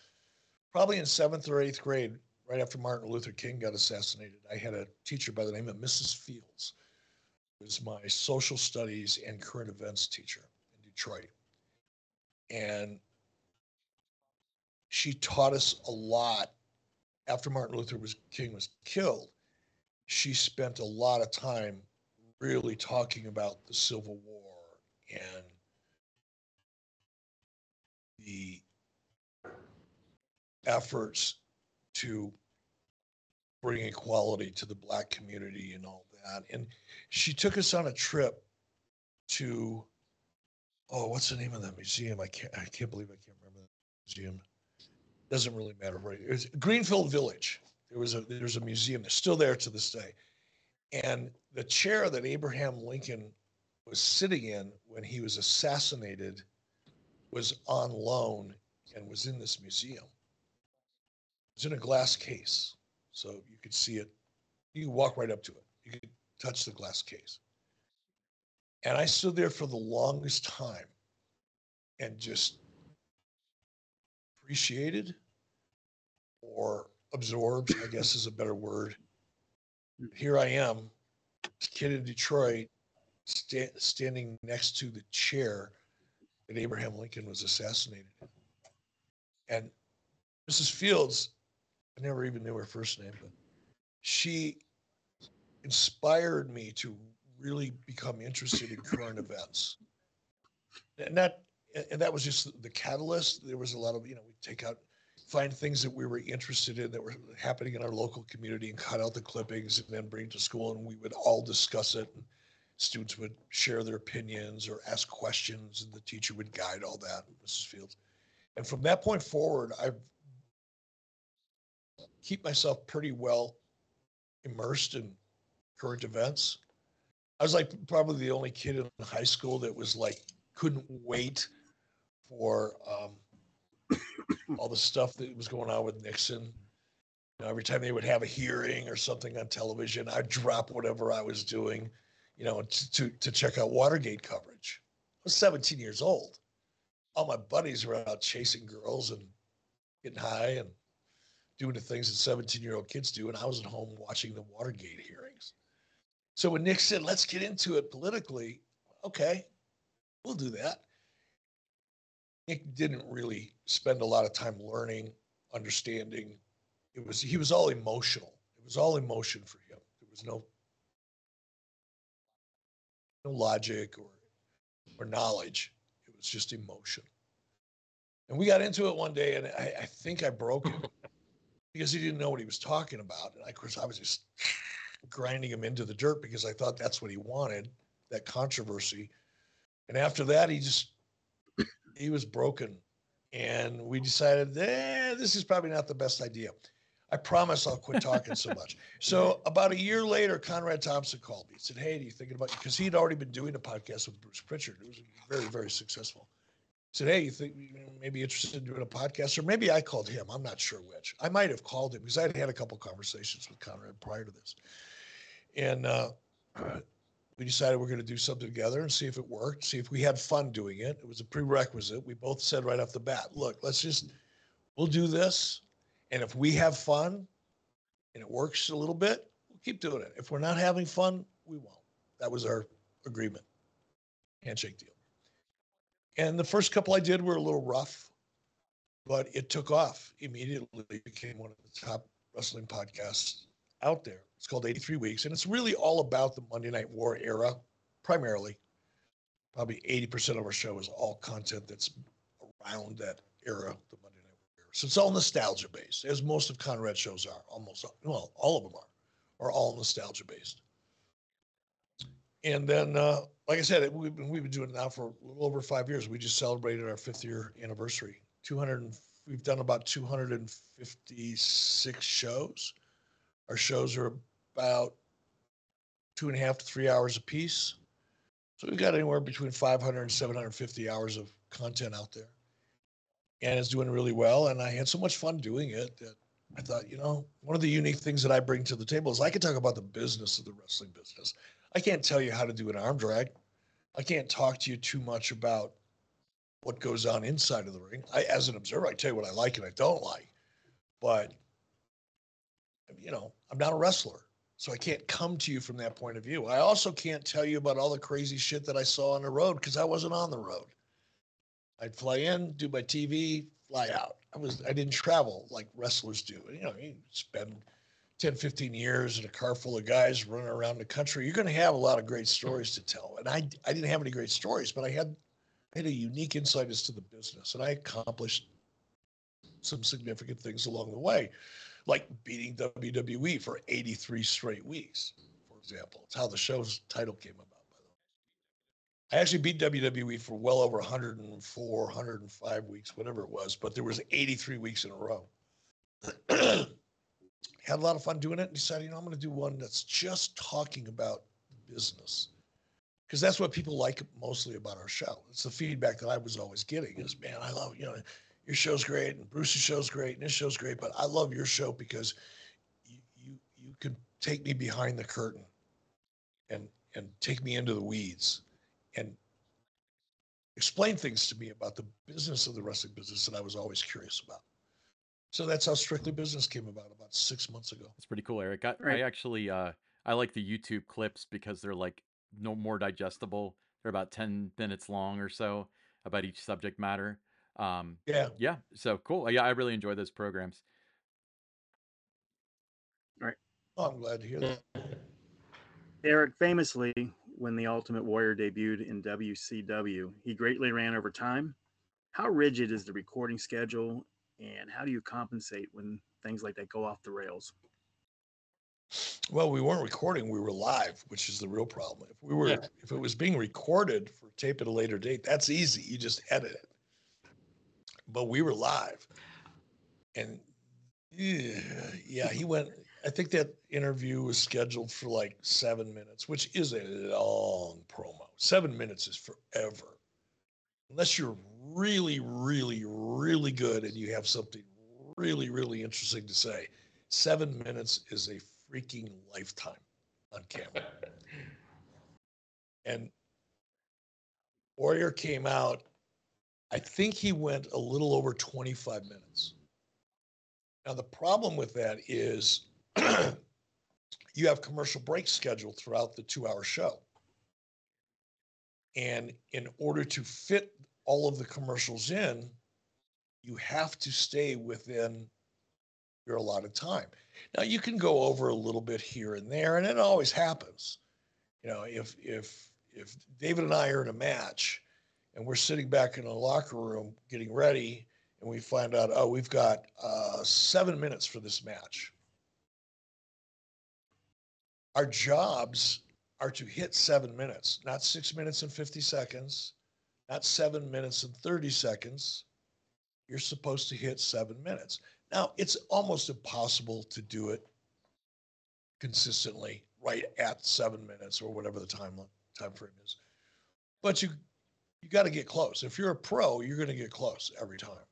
probably in seventh or eighth grade right after Martin Luther King got assassinated, I had a teacher by the name of Mrs. Fields, who was my social studies and current events teacher in Detroit. And she taught us a lot after Martin Luther was, King was killed. She spent a lot of time really talking about the Civil War and the efforts to bring equality to the black community and all that. And she took us on a trip to oh, what's the name of that museum? I can't I can't believe I can't remember the museum. Doesn't really matter, was Greenfield Village. There was a there's a museum. They're still there to this day. And the chair that Abraham Lincoln was sitting in when he was assassinated was on loan and was in this museum. It's in a glass case. So you could see it. You could walk right up to it. You could touch the glass case. And I stood there for the longest time and just appreciated or absorbed, I guess is a better word. Here I am, kid in Detroit, sta- standing next to the chair that Abraham Lincoln was assassinated in. And Mrs. Fields I never even knew her first name, but she inspired me to really become interested in current events. And that and that was just the catalyst. There was a lot of, you know, we take out find things that we were interested in that were happening in our local community and cut out the clippings and then bring to school and we would all discuss it and students would share their opinions or ask questions and the teacher would guide all that mrs fields and from that point forward i've keep myself pretty well immersed in current events. I was like probably the only kid in high school that was like couldn't wait for um, all the stuff that was going on with Nixon. You know, every time they would have a hearing or something on television, I'd drop whatever I was doing, you know, to, to, to check out Watergate coverage. I was 17 years old. All my buddies were out chasing girls and getting high and doing the things that 17 year old kids do. And I was at home watching the Watergate hearings. So when Nick said, let's get into it politically, okay, we'll do that. Nick didn't really spend a lot of time learning, understanding. It was he was all emotional. It was all emotion for him. There was no no logic or or knowledge. It was just emotion. And we got into it one day, and I, I think I broke him because he didn't know what he was talking about. And of course, I was just grinding him into the dirt because I thought that's what he wanted, that controversy. And after that, he just he was broken, and we decided, eh, this is probably not the best idea. I promise I'll quit talking so much. So about a year later, Conrad Thompson called me. He said, "Hey, do you thinking about?" Because he'd already been doing a podcast with Bruce Prichard. It was very, very successful. He said, "Hey, you think you maybe interested in doing a podcast?" Or maybe I called him. I'm not sure which. I might have called him because I'd had a couple conversations with Conrad prior to this, and uh, we decided we're going to do something together and see if it worked. See if we had fun doing it. It was a prerequisite. We both said right off the bat, "Look, let's just we'll do this." And if we have fun and it works a little bit, we'll keep doing it. If we're not having fun, we won't. That was our agreement. Handshake deal. And the first couple I did were a little rough, but it took off immediately. Became one of the top wrestling podcasts out there. It's called 83 Weeks, and it's really all about the Monday Night War era, primarily. Probably 80% of our show is all content that's around that era, the Monday Night War era. So it's all nostalgia based, as most of Conrad's shows are. Almost, well, all of them are, are all nostalgia based. And then, uh, like I said, we've been, we've been doing it now for a little over five years. We just celebrated our fifth year anniversary. 200, and- we've done about 256 shows. Our shows are about two and a half to three hours a piece. So we've got anywhere between 500 and 750 hours of content out there. And it's doing really well. And I had so much fun doing it that I thought, you know, one of the unique things that I bring to the table is I can talk about the business of the wrestling business. I can't tell you how to do an arm drag. I can't talk to you too much about what goes on inside of the ring. I, as an observer, I tell you what I like and I don't like, but you know, I'm not a wrestler, so I can't come to you from that point of view. I also can't tell you about all the crazy shit that I saw on the road because I wasn't on the road. I'd fly in, do my TV, fly out. I was I didn't travel like wrestlers do. You know, you spend 10, 15 years in a car full of guys running around the country. You're going to have a lot of great stories to tell. And I I didn't have any great stories, but I had I had a unique insight as to the business, and I accomplished some significant things along the way, like beating WWE for 83 straight weeks, for example. It's how the show's title came about, by the way. I actually beat WWE for well over 104, 105 weeks, whatever it was, but there was 83 weeks in a row. Had a lot of fun doing it and decided, you know, I'm going to do one that's just talking about business because that's what people like mostly about our show. It's the feedback that I was always getting is, man, I love, you know, your show's great and Bruce's show's great and this show's great, but I love your show because you you you can take me behind the curtain and and take me into the weeds and explain things to me about the business of the wrestling business that I was always curious about. So that's how Strictly Business came about about six months ago. That's pretty cool, Eric. I, Right. I actually uh I like the YouTube clips because they're like no more digestible. They're about 10 minutes long or so about each subject matter. Um Yeah. yeah, so cool. Yeah, I really enjoy those programs. Oh, I'm glad to hear that. Eric, famously, when the Ultimate Warrior debuted in WCW, he greatly ran over time. How rigid is the recording schedule, and how do you compensate when things like that go off the rails? Well, we weren't recording; we were live, which is the real problem. If we were, Yeah. if it was being recorded for tape at a later date, that's easy. You just edit it. But we were live, and yeah, yeah, he went. I think that interview was scheduled for like seven minutes, which is a long promo. Seven minutes is forever, unless you're really, really, really good and you have something really, really interesting to say seven minutes is a freaking lifetime on camera. and Warrior came out, I think he went a little over 25 minutes. Now, the problem with that is you have commercial breaks scheduled throughout the two hour show. And in order to fit all of the commercials in, you have to stay within your allotted time. Now you can go over a little bit here and there, and it always happens. You know, if if if David and I are in a match and we're sitting back in a locker room getting ready, and we find out, oh, we've got uh, seven minutes for this match. Our jobs are to hit seven minutes, not six minutes and 50 seconds, not seven minutes and 30 seconds. You're supposed to hit seven minutes. Now, it's almost impossible to do it consistently right at seven minutes or whatever the time time frame is. But you you got to get close. If you're a pro, you're going to get close every time.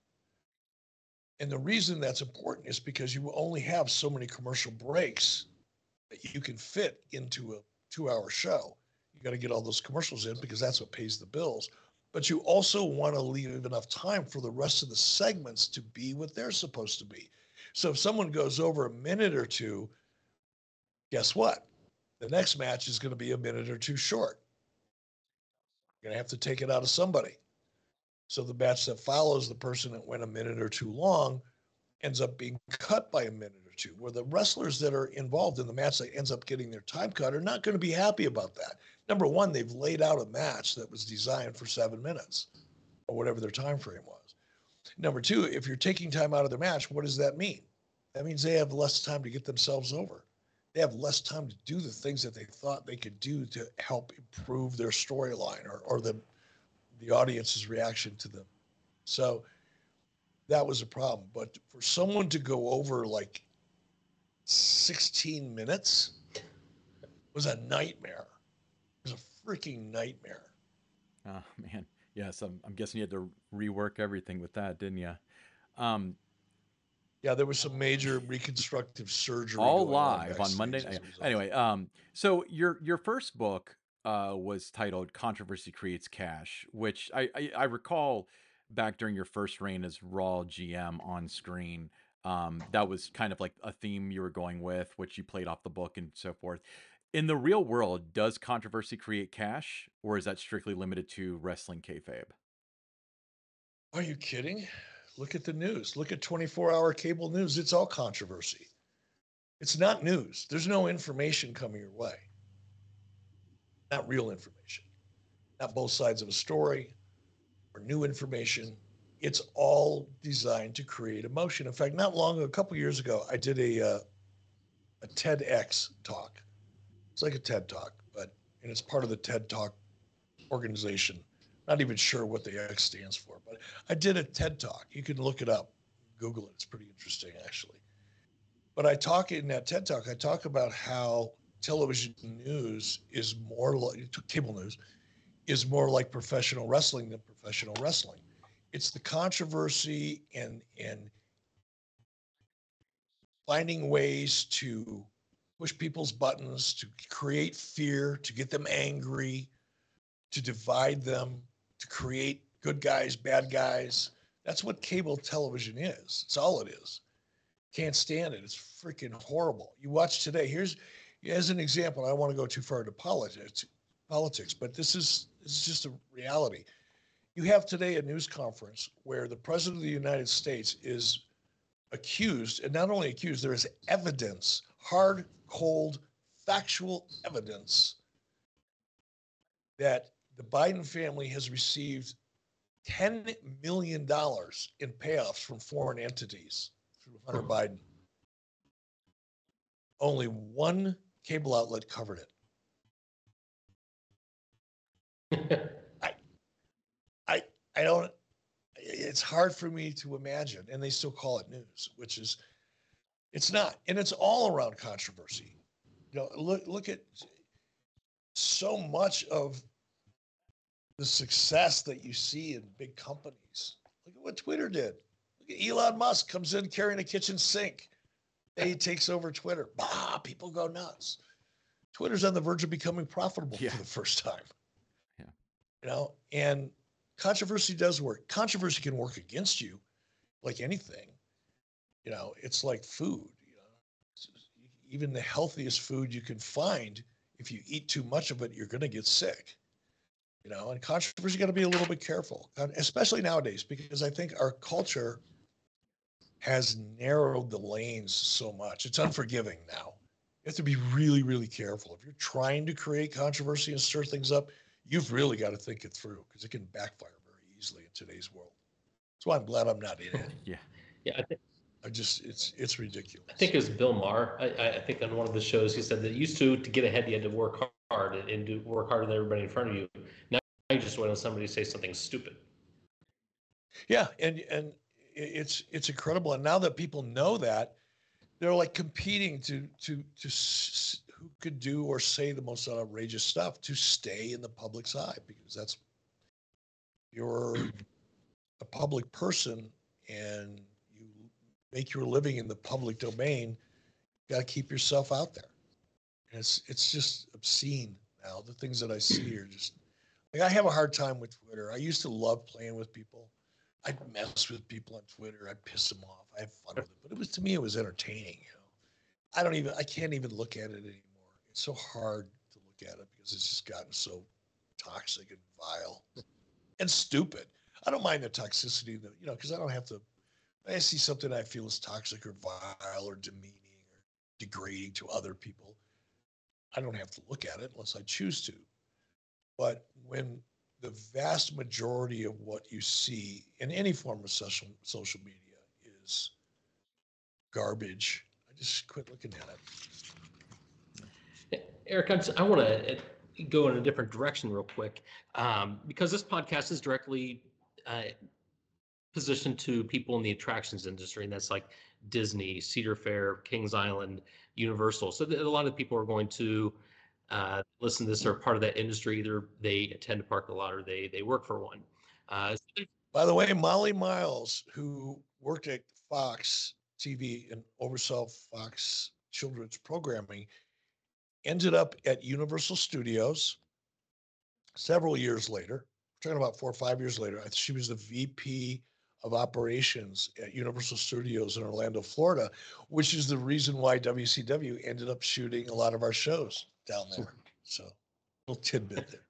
And the reason that's important is because you only have so many commercial breaks that you can fit into a two hour show. You got to get all those commercials in because that's what pays the bills. But you also want to leave enough time for the rest of the segments to be what they're supposed to be. So if someone goes over a minute or two, guess what? The next match is going to be a minute or two short. You're going to have to take it out of somebody. So the match that follows the person that went a minute or two long ends up being cut by a minute or two, where the wrestlers that are involved in the match that ends up getting their time cut are not going to be happy about that. Number one, they've laid out a match that was designed for seven minutes or whatever their time frame was. Number two, if you're taking time out of their match, what does that mean? That means they have less time to get themselves over. They have less time to do the things that they thought they could do to help improve their storyline or, or the the audience's reaction to them. So that was a problem. But for someone to go over like 16 minutes was a nightmare. It was a freaking nightmare. Oh man, yes. I'm, I'm guessing you had to rework everything with that, didn't you? Um, yeah, there was some major reconstructive surgery. all live on Monday. night. Anyway, um, so your your first book uh, was titled "Controversy Creates Cash," which I, I I recall back during your first reign as Raw GM on screen. Um, that was kind of like a theme you were going with, which you played off the book and so forth. In the real world, does controversy create cash, or is that strictly limited to wrestling kayfabe? Are you kidding? Look at the news. Look at 24 hour cable news. It's all controversy. It's not news. There's no information coming your way, not real information, not both sides of a story or new information. It's all designed to create emotion. In fact, not long ago, a couple years ago, I did a uh, a TEDx talk. It's like a TED talk, but and it's part of the TED Talk organization. Not even sure what the X stands for, but I did a TED talk. You can look it up, Google it. It's pretty interesting, actually. But I talk in that TED talk. I talk about how television news is more like cable news is more like professional wrestling than professional wrestling. It's the controversy and and finding ways to push people's buttons, to create fear, to get them angry, to divide them, to create good guys, bad guys. That's what cable television is. It's all it is. Can't stand it. It's freaking horrible. You watch today. Here's as an example. I don't want to go too far into politics, politics, but this is this is just a reality. You have today a news conference where the president of the United States is accused, and not only accused, there is evidence, hard, cold, factual evidence that the Biden family has received $10 million in payoffs from foreign entities through Hunter Biden. Only one cable outlet covered it. I, I, I don't, it's hard for me to imagine. And they still call it news, which is, it's not. And it's all around controversy. You know, look, look at so much of the success that you see in big companies. Look at what Twitter did. Look at Elon Musk comes in carrying a kitchen sink. He takes over Twitter. Bah, people go nuts. Twitter's on the verge of becoming profitable yeah. for the first time. Yeah. You know, and controversy does work. Controversy can work against you, like anything. You know, it's like food. You know, even the healthiest food you can find, if you eat too much of it, you're going to get sick. You know, and controversy got to be a little bit careful, especially nowadays, because I think our culture has narrowed the lanes so much. It's unforgiving now. You have to be really, really careful. If you're trying to create controversy and stir things up, you've really got to think it through because it can backfire very easily in today's world. That's why I'm glad I'm not in it. yeah. Yeah. I, think, I just, it's, it's ridiculous. I think it was Bill Maher. I, I think on one of the shows, he said that used to, to get ahead, you had to work hard and, do work harder than everybody in front of you. Now you just wait on somebody to say something stupid. Yeah. And, and it's, it's incredible. And now that people know that, they're like competing to, to, to, who could do or say the most outrageous stuff to stay in the public's eye because that's you're a public person and you make your living in the public domain you got to keep yourself out there and it's it's just obscene now the things that i see are just like i have a hard time with twitter i used to love playing with people i'd mess with people on twitter i'd piss them off i have fun with it but it was to me it was entertaining you know i don't even i can't even look at it anymore it's so hard to look at it because it's just gotten so toxic and vile and stupid. I don't mind the toxicity that you know because I don't have to. I see something I feel is toxic or vile or demeaning or degrading to other people. I don't have to look at it unless I choose to. But when the vast majority of what you see in any form of social social media is garbage, I just quit looking at it. Eric, I'm, i want to uh, go in a different direction real quick um, because this podcast is directly uh, positioned to people in the attractions industry, and that's like Disney, Cedar Fair, Kings Island, Universal. So a lot of people are going to uh, listen to this or part of that industry. Either they attend a park a lot or they they work for one. Uh, By the way, Molly Miles, who worked at Fox TV and oversaw Fox children's programming, ended up at Universal Studios several years later. We're talking about four or five years later. She was the VP of operations at Universal Studios in Orlando, Florida, which is the reason why WCW ended up shooting a lot of our shows down there. So, little tidbit there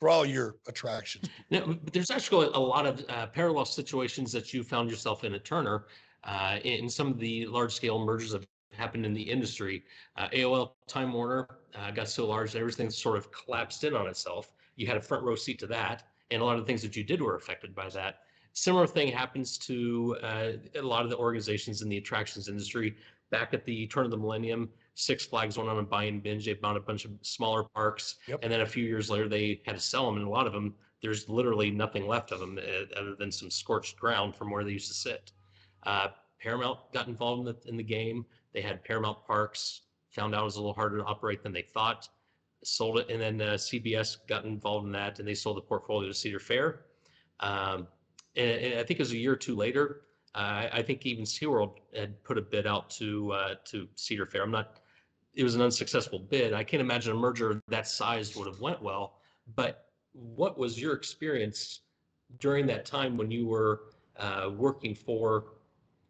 for all your attractions. Now, there's actually a lot of uh, parallel situations that you found yourself in at Turner. Uh, in some of the large scale mergers of happened in the industry. Uh, AOL Time Warner uh, got so large that everything sort of collapsed in on itself. You had a front row seat to that, and a lot of the things that you did were affected by that. Similar thing happens to uh, a lot of the organizations in the attractions industry. Back at the turn of the millennium, Six Flags went on a buy and binge. They bought a bunch of smaller parks, yep. and then a few years later, they had to sell them. And a lot of them, there's literally nothing left of them uh, other than some scorched ground from where they used to sit. Uh, Paramount got involved in the, in the game. They had Paramount Parks, found out it was a little harder to operate than they thought, sold it, and then uh, CBS got involved in that, and they sold the portfolio to Cedar Fair. Um, and, I think it was a year or two later. Uh, I think even SeaWorld had put a bid out to uh, to Cedar Fair. I'm not. It was an unsuccessful bid. I can't imagine a merger that size would have went well. But what was your experience during that time when you were uh, working for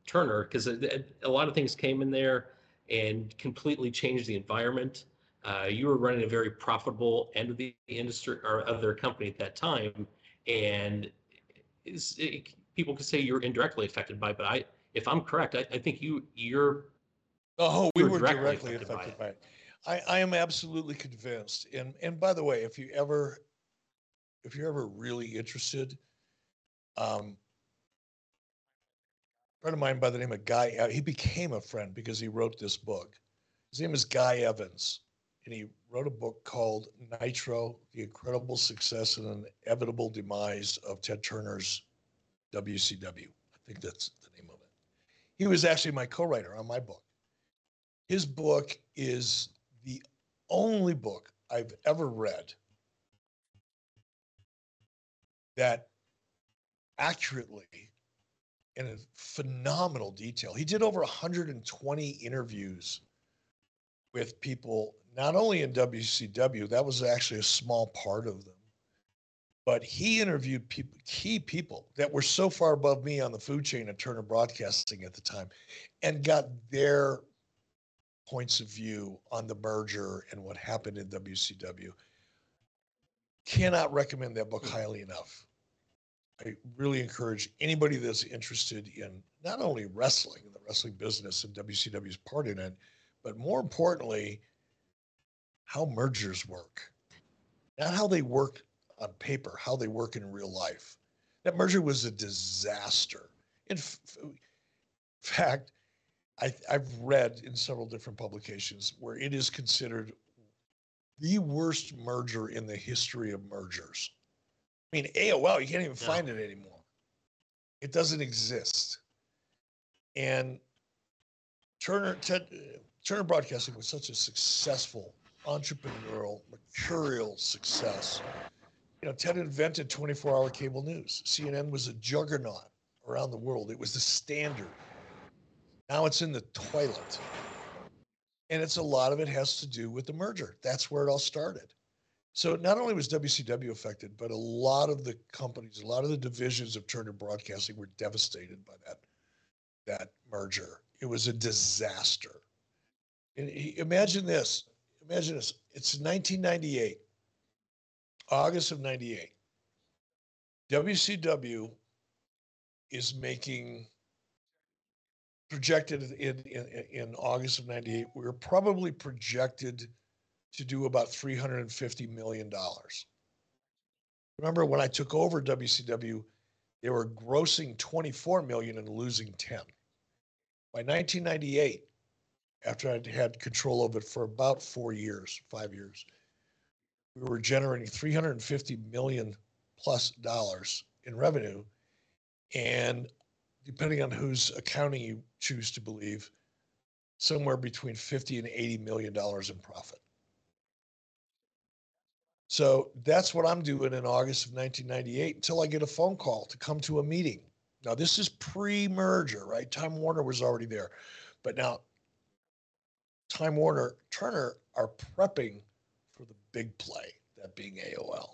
Turner because a lot of things came in there and completely changed the environment. Uh, you were running a very profitable end of the industry or of their company at that time, and it, people could say you're indirectly affected by it. But I, if I'm correct, I, I think you you're. Oh, we were directly, directly affected, affected by, it. by it. I, I am absolutely convinced. And and by the way, if you ever, if you're ever really interested, um, friend of mine by the name of Guy, he became a friend because he wrote this book. His name is Guy Evans, and he wrote a book called Nitro The Incredible Success and Inevitable Demise of Ted Turner's WCW. I think that's the name of it. He was actually my co writer on my book. His book is the only book I've ever read that accurately in a phenomenal detail. He did over 120 interviews with people, not only in WCW, that was actually a small part of them, but he interviewed people, key people that were so far above me on the food chain at Turner Broadcasting at the time, and got their points of view on the merger and what happened in WCW. Cannot recommend that book highly enough. I really encourage anybody that's interested in not only wrestling, the wrestling business, and WCW's part in it, but more importantly, how mergers work. Not how they work on paper, how they work in real life. That merger was a disaster. In f- fact, I, I've read in several different publications where it is considered the worst merger in the history of mergers. I mean, AOL, you can't even Yeah. find it anymore. It doesn't exist. And Turner Ted, uh, Turner Broadcasting was such a successful entrepreneurial, mercurial success. You know, Ted invented 24-hour cable news. CNN was a juggernaut around the world. It was the standard. Now it's in the toilet. And it's a lot of it has to do with the merger. That's where it all started. So not only was WCW affected, but a lot of the companies, a lot of the divisions of Turner Broadcasting were devastated by that that merger. It was a disaster. And imagine this. Imagine this. It's 1998, August of 98. WCW is making projected in, in, in August of 98, we were probably projected to do about $350 million. Remember when I took over WCW, they were grossing 24 million and losing 10. By 1998, after I'd had control of it for about four years, five years, we were generating 350 million plus dollars in revenue. And depending on whose accounting you choose to believe, somewhere between 50 and 80 million dollars in profit. So that's what I'm doing in August of 1998 until I get a phone call to come to a meeting. Now, this is pre merger, right? Time Warner was already there. But now, Time Warner, Turner are prepping for the big play, that being AOL.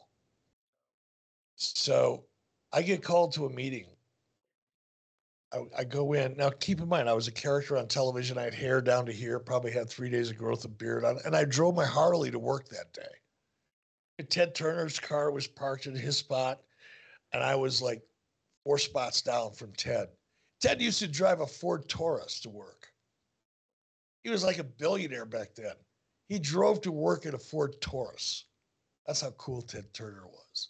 So I get called to a meeting. I, I go in. Now, keep in mind, I was a character on television. I had hair down to here, probably had three days of growth of beard on, and I drove my Harley to work that day. And Ted Turner's car was parked in his spot, and I was like four spots down from Ted. Ted used to drive a Ford Taurus to work. He was like a billionaire back then. He drove to work in a Ford Taurus. That's how cool Ted Turner was.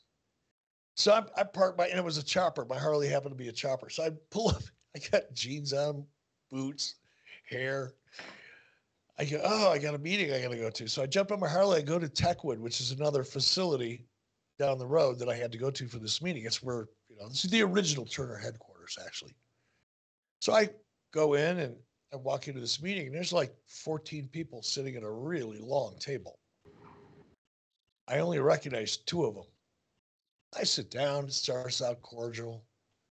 So I, I parked my, and it was a chopper. My Harley happened to be a chopper. So I pull up, I got jeans on, boots, hair. I go, oh, I got a meeting I got to go to. So I jump on my Harley. I go to Techwood, which is another facility down the road that I had to go to for this meeting. It's where, you know, this is the original Turner headquarters, actually. So I go in and I walk into this meeting, and there's like 14 people sitting at a really long table. I only recognize two of them. I sit down, it starts out cordial,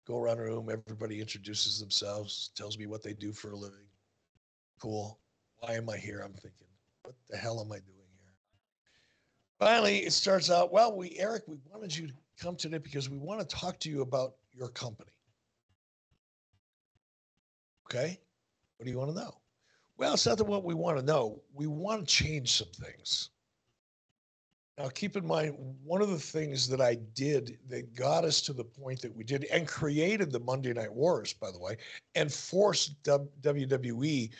go around the room, everybody introduces themselves, tells me what they do for a living. Cool. Why am I here? I'm thinking, what the hell am I doing here? Finally, it starts out, well, we, Eric, we wanted you to come today because we want to talk to you about your company. Okay. What do you want to know? Well, it's not that what we want to know. We want to change some things. Now, keep in mind, one of the things that I did that got us to the point that we did and created the Monday Night Wars, by the way, and forced WWE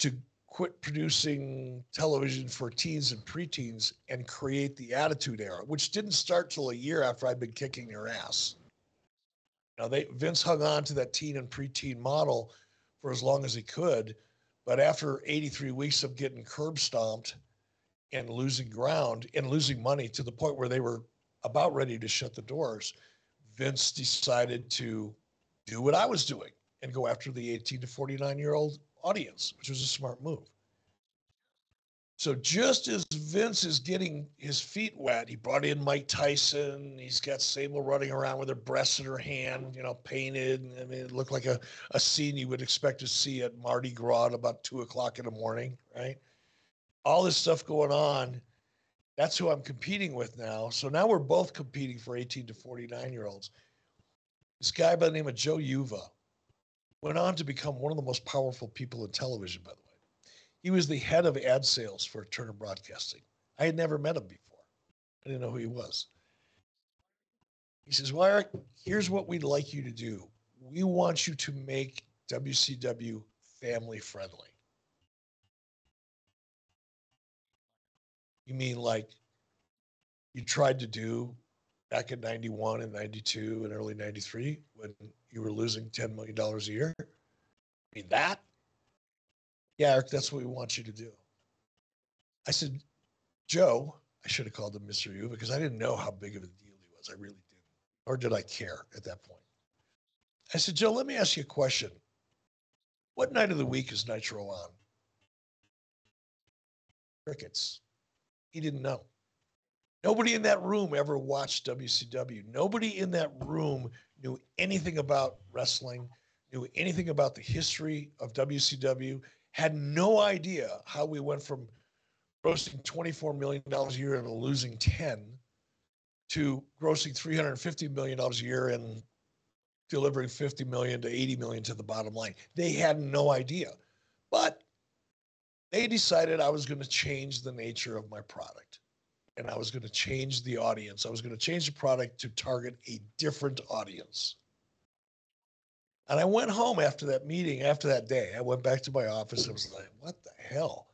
to quit producing television for teens and preteens and create the Attitude Era, which didn't start till a year after I'd been kicking their ass. Now, they Vince hung on to that teen and preteen model for as long as he could, but after 83 weeks of getting curb stomped and losing ground and losing money to the point where they were about ready to shut the doors, Vince decided to do what I was doing and go after the 18 to 49 year old audience, which was a smart move. So just as Vince is getting his feet wet, he brought in Mike Tyson. He's got Sable running around with her breasts in her hand, you know, painted. I mean, it looked like a, a scene you would expect to see at Mardi Gras at about two o'clock in the morning, right? all this stuff going on. That's who I'm competing with now. So now we're both competing for 18 to 49 year olds. This guy by the name of Joe Uva went on to become one of the most powerful people in television, by the way. He was the head of ad sales for Turner Broadcasting. I had never met him before. I didn't know who he was. He says, Wire, here's what we'd like you to do. We want you to make WCW family friendly. You mean like you tried to do back in 91 and 92 and early 93 when you were losing $10 million a year? I mean, that? Yeah, Eric, that's what we want you to do. I said, Joe, I should have called him Mr. U because I didn't know how big of a deal he was. I really didn't. Or did I care at that point? I said, Joe, let me ask you a question. What night of the week is Nitro on? Crickets. He didn't know. Nobody in that room ever watched WCW. Nobody in that room knew anything about wrestling, knew anything about the history of WCW, had no idea how we went from grossing $24 million a year and losing 10 to grossing $350 million a year and delivering 50 million to 80 million to the bottom line. They had no idea. But they decided I was going to change the nature of my product and I was going to change the audience. I was going to change the product to target a different audience. And I went home after that meeting, after that day. I went back to my office. I was like, what the hell?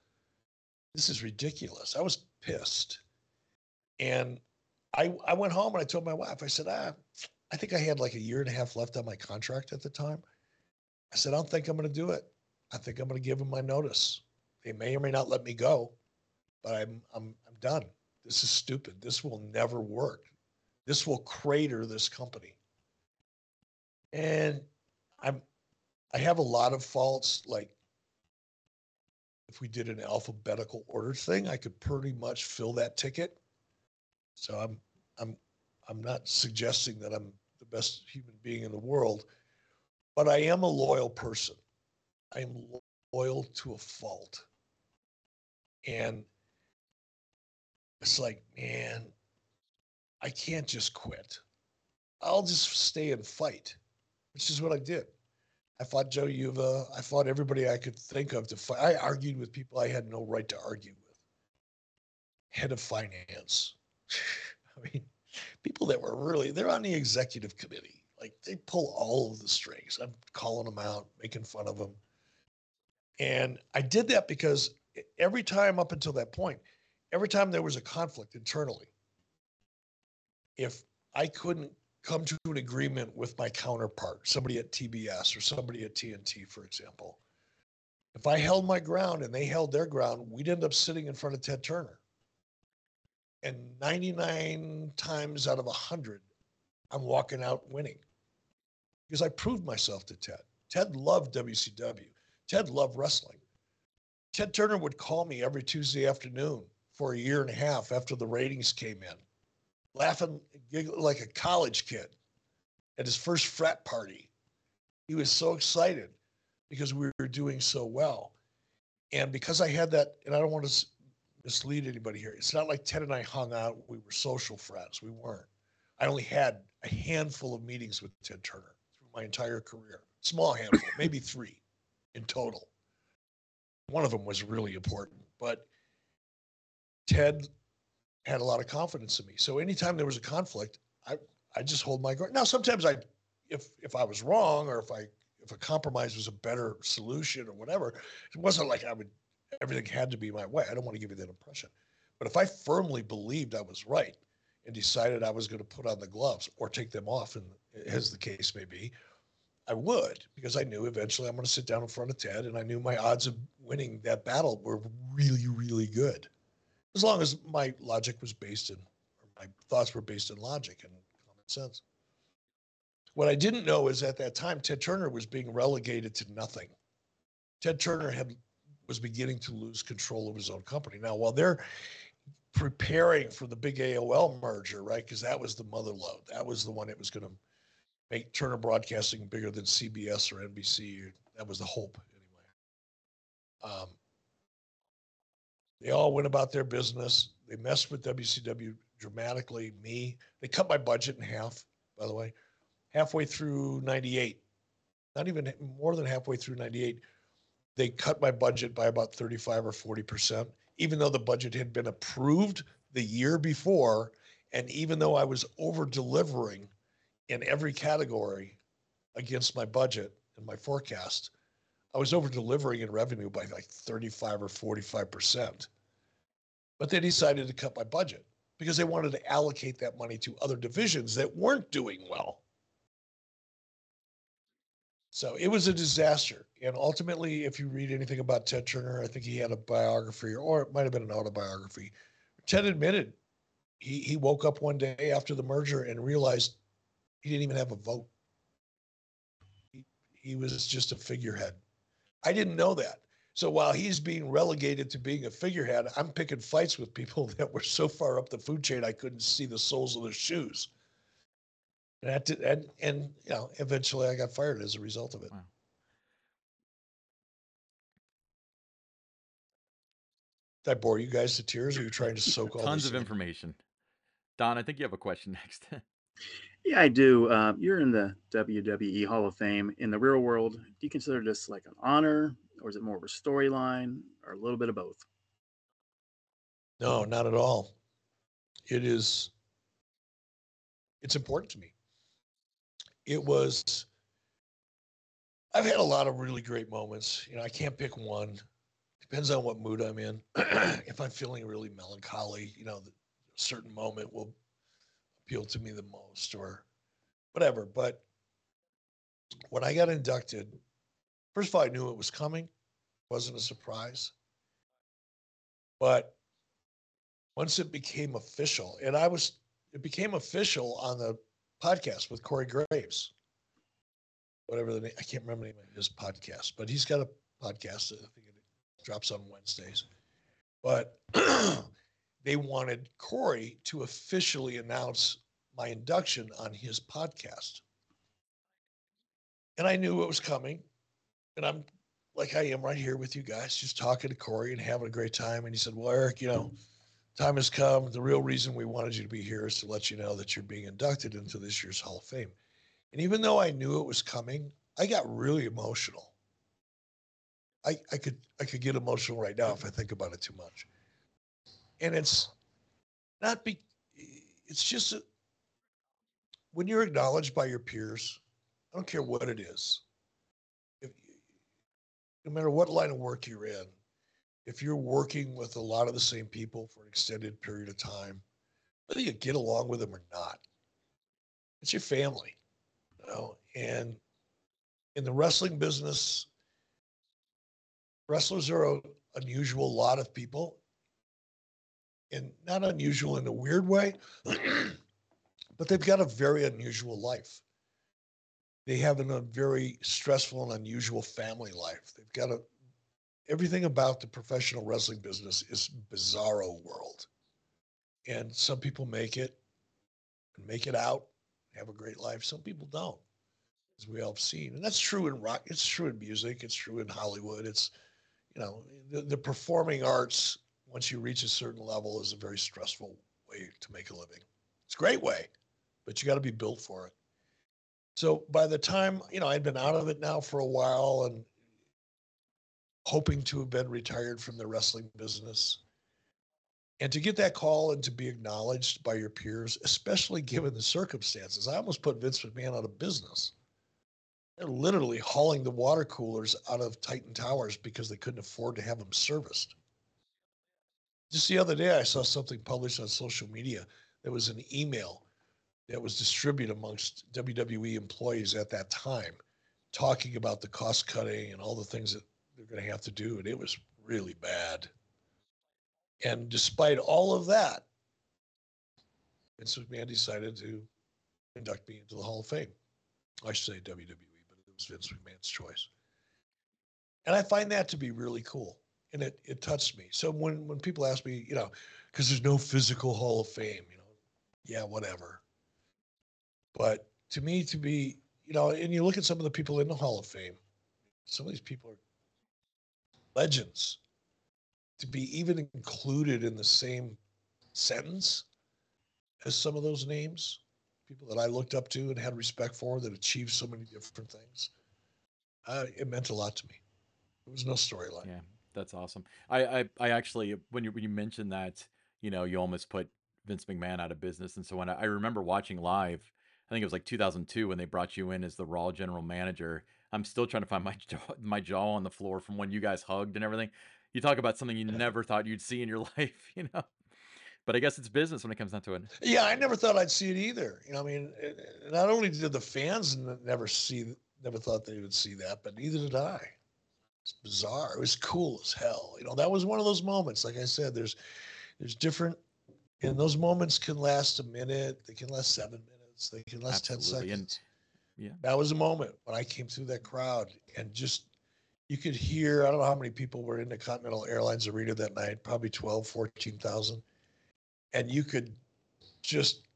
This is ridiculous. I was pissed. And I, I went home and I told my wife, I said, ah, I think I had like a year and a half left on my contract at the time. I said, I don't think I'm going to do it. I think I'm going to give them my notice. They may or may not let me go, but I'm, I'm, I'm done. This is stupid. This will never work. This will crater this company. And I'm, I have a lot of faults. Like if we did an alphabetical order thing, I could pretty much fill that ticket. So I'm, I'm, I'm not suggesting that I'm the best human being in the world, but I am a loyal person. I am loyal to a fault. And it's like, man, I can't just quit. I'll just stay and fight, which is what I did. I fought Joe Uva. I fought everybody I could think of to fight. I argued with people I had no right to argue with. Head of finance. I mean, people that were really, they're on the executive committee. Like they pull all of the strings. I'm calling them out, making fun of them. And I did that because every time up until that point, every time there was a conflict internally, if I couldn't come to an agreement with my counterpart, somebody at TBS or somebody at TNT, for example, if I held my ground and they held their ground, we'd end up sitting in front of Ted Turner. And 99 times out of 100, I'm walking out winning because I proved myself to Ted. Ted loved WCW. Ted loved wrestling. Ted Turner would call me every Tuesday afternoon for a year and a half after the ratings came in, laughing giggling like a college kid at his first frat party. He was so excited because we were doing so well. And because I had that, and I don't want to mislead anybody here, it's not like Ted and I hung out, we were social friends. We weren't. I only had a handful of meetings with Ted Turner through my entire career, small handful, maybe three in total. One of them was really important, but Ted had a lot of confidence in me. So anytime there was a conflict, I I just hold my ground. Now sometimes I if if I was wrong or if I if a compromise was a better solution or whatever, it wasn't like I would everything had to be my way. I don't want to give you that impression. But if I firmly believed I was right and decided I was going to put on the gloves or take them off, and as the case may be, I would because I knew eventually I'm going to sit down in front of Ted, and I knew my odds of winning that battle were really, really good as long as my logic was based in, or my thoughts were based in logic and common sense. What I didn't know is at that time, Ted Turner was being relegated to nothing. Ted Turner had was beginning to lose control of his own company. Now, while they're preparing for the big AOL merger, right? Because that was the mother load. That was the one that was going to make Turner Broadcasting bigger than CBS or NBC. That was the hope, anyway. Um, They all went about their business. They messed with WCW dramatically. Me, they cut my budget in half, by the way, halfway through 98. Not even more than halfway through 98, they cut my budget by about 35 or 40%, even though the budget had been approved the year before. And even though I was over delivering in every category against my budget and my forecast, I was over delivering in revenue by like 35 or 45%. But they decided to cut my budget because they wanted to allocate that money to other divisions that weren't doing well. So it was a disaster. And ultimately, if you read anything about Ted Turner, I think he had a biography or it might have been an autobiography. Ted admitted he, he woke up one day after the merger and realized he didn't even have a vote. He, he was just a figurehead. I didn't know that. So while he's being relegated to being a figurehead, I'm picking fights with people that were so far up the food chain I couldn't see the soles of their shoes. And that did, and and you know, eventually I got fired as a result of it. Wow. Did I bore you guys to tears? Or are you trying to soak all Tons of in? information. Don, I think you have a question next. Yeah, I do. Uh, you're in the WWE Hall of Fame. In the real world, do you consider this like an honor, or is it more of a storyline, or a little bit of both? No, not at all. It is. It's important to me. It was. I've had a lot of really great moments. You know, I can't pick one. Depends on what mood I'm in. if I'm feeling really melancholy, you know, a certain moment will appeal to me the most, or whatever. But when I got inducted, first of all, I knew it was coming. wasn't a surprise. But once it became official, and I was, it became official on the podcast with Corey Graves, whatever the name, I can't remember the name of his podcast, but he's got a podcast. I think it drops on Wednesdays. But they wanted Corey to officially announce my induction on his podcast. And I knew it was coming. And I'm like I am right here with you guys, just talking to Corey and having a great time. And he said, Well, Eric, you know, time has come. The real reason we wanted you to be here is to let you know that you're being inducted into this year's Hall of Fame. And even though I knew it was coming, I got really emotional. I, I could I could get emotional right now if I think about it too much. And it's not be it's just a, when you're acknowledged by your peers, I don't care what it is. If, no matter what line of work you're in, if you're working with a lot of the same people for an extended period of time, whether you get along with them or not, it's your family, you know. And in the wrestling business, wrestlers are a unusual lot of people, and not unusual in a weird way, but they've got a very unusual life. They have an, a very stressful and unusual family life. They've got a everything about the professional wrestling business is bizarro world. And some people make it and make it out, have a great life. Some people don't, as we all have seen. And that's true in rock, it's true in music, it's true in Hollywood. It's, you know, the, the performing arts, once you reach a certain level, is a very stressful way to make a living. It's a great way, but you got to be built for it. So by the time, you know, I'd been out of it now for a while and hoping to have been retired from the wrestling business. And to get that call and to be acknowledged by your peers, especially given the circumstances, I almost put Vince McMahon out of business. They're literally hauling the water coolers out of Titan Towers because they couldn't afford to have them serviced. Just the other day, I saw something published on social media. that was an email that was distributed amongst WWE employees at that time, talking about the cost cutting and all the things that they're going to have to do. And it was really bad. And despite all of that, Vince McMahon decided to induct me into the Hall of Fame. I should say WWE, but it was Vince McMahon's choice. And I find that to be really cool. And it, it touched me. So when, when people ask me, you know, because there's no physical Hall of Fame, you know, yeah, whatever. But to me, to be, you know, and you look at some of the people in the Hall of Fame, some of these people are legends. to be even included in the same sentence as some of those names, people that I looked up to and had respect for that achieved so many different things. Uh, it meant a lot to me. It was no storyline. Yeah, that's awesome. I, I, I actually, when you when you mentioned that, you know, you almost put Vince McMahon out of business, and so when I, I remember watching live, I think it was like 2002 when they brought you in as the Raw general manager. I'm still trying to find my jaw, my jaw on the floor from when you guys hugged and everything. You talk about something you never thought you'd see in your life, you know. But I guess it's business when it comes down to it. Yeah, I never thought I'd see it either. You know, I mean, it- it- not only did the fans never see, never thought they would see that, but neither did I. It's bizarre. It was cool as hell. You know, that was one of those moments. Like I said, there's, there's different, and those moments can last a minute. They can last seven minutes. They can last ten Absolutely, and- seconds. yeah. that was a moment when I came through that crowd and just you could hear I don't know how many people were in the Continental Airlines Arena that night, probably 12, 14,000. And you could just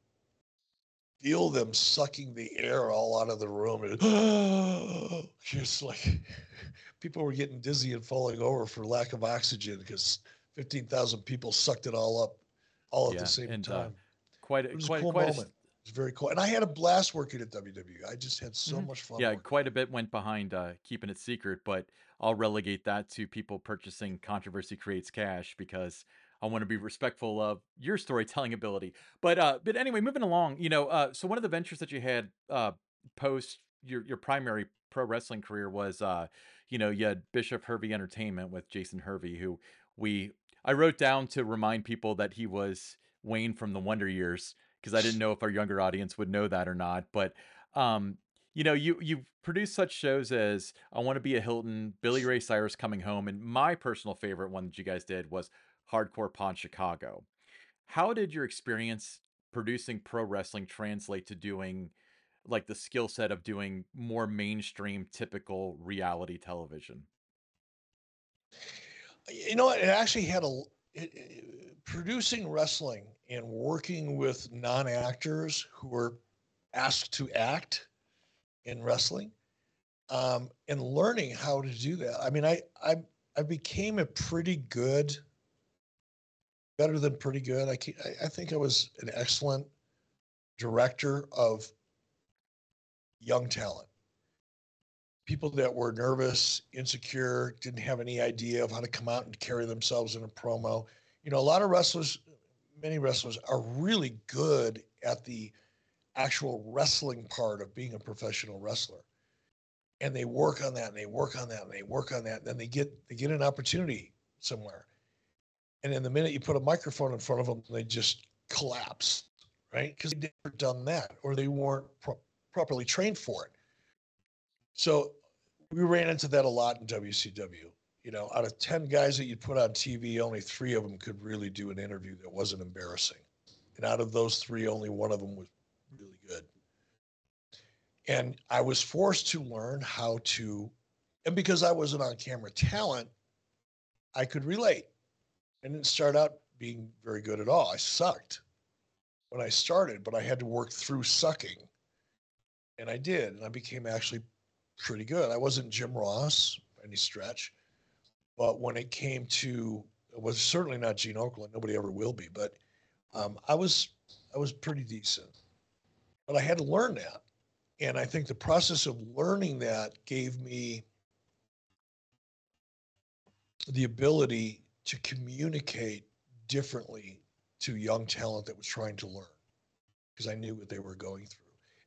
feel them sucking the air all out of the room. And just like people were getting dizzy and falling over for lack of oxygen because 15,000 people sucked it all up all at Yeah, the same and, uh, time. Quite a, it was quite a cool quite moment. It was very cool. And I had a blast working at WWE. I just had so Mhm. much fun. yeah, working. quite a bit went behind uh, keeping it secret, but I'll relegate that to people purchasing controversy creates cash because I want to be respectful of your storytelling ability. But uh, but anyway, moving along, you know, uh, so one of the ventures that you had uh, post your your primary pro wrestling career was, uh, you know, you had Bischoff Hervey Entertainment with Jason Hervey, who we I wrote down to remind people that he was Wayne from the Wonder Years because I didn't know if our younger audience would know that or not. But um, you know, you you've produced such shows as I Want to Be a Hilton, Billy Ray Cyrus Coming Home, and my personal favorite one that you guys did was Hardcore Pawn Chicago. How did your experience producing pro wrestling translate to doing like the skill set of doing more mainstream, typical reality television? you know it actually had a it, it- producing wrestling and working with non-actors who were asked to act in wrestling um, and learning how to do that. I mean i i i became a pretty good better than pretty good. I I- i think i was an excellent director of young talent people that were nervous, insecure, didn't have any idea of how to come out and carry themselves in a promo. You know, a lot of wrestlers, many wrestlers are really good at the actual wrestling part of being a professional wrestler. And they work on that and they work on that and they work on that. And then they get they get an opportunity somewhere. And then the minute you put a microphone in front of them, they just collapse, right? Because they've never done that or they weren't pro- properly trained for it. So we ran into that a lot in WCW. You know, out of 10 guys that you'd put on TV, only three of them could really do an interview that wasn't embarrassing. And out of those three, only one of them was really good. And I was forced to learn how to, and because I wasn't on camera talent, I could relate. I didn't start out being very good at all. I sucked when I started, but I had to work through sucking. And I did. And I became actually pretty good. I wasn't Jim Ross any stretch, but when it came to, it was certainly not Gene Okerlund. Nobody ever will be, but um, I was, I was pretty decent. But I had to learn that, and I think the process of learning that gave me the ability to communicate differently to young talent that was trying to learn because I knew what they were going through.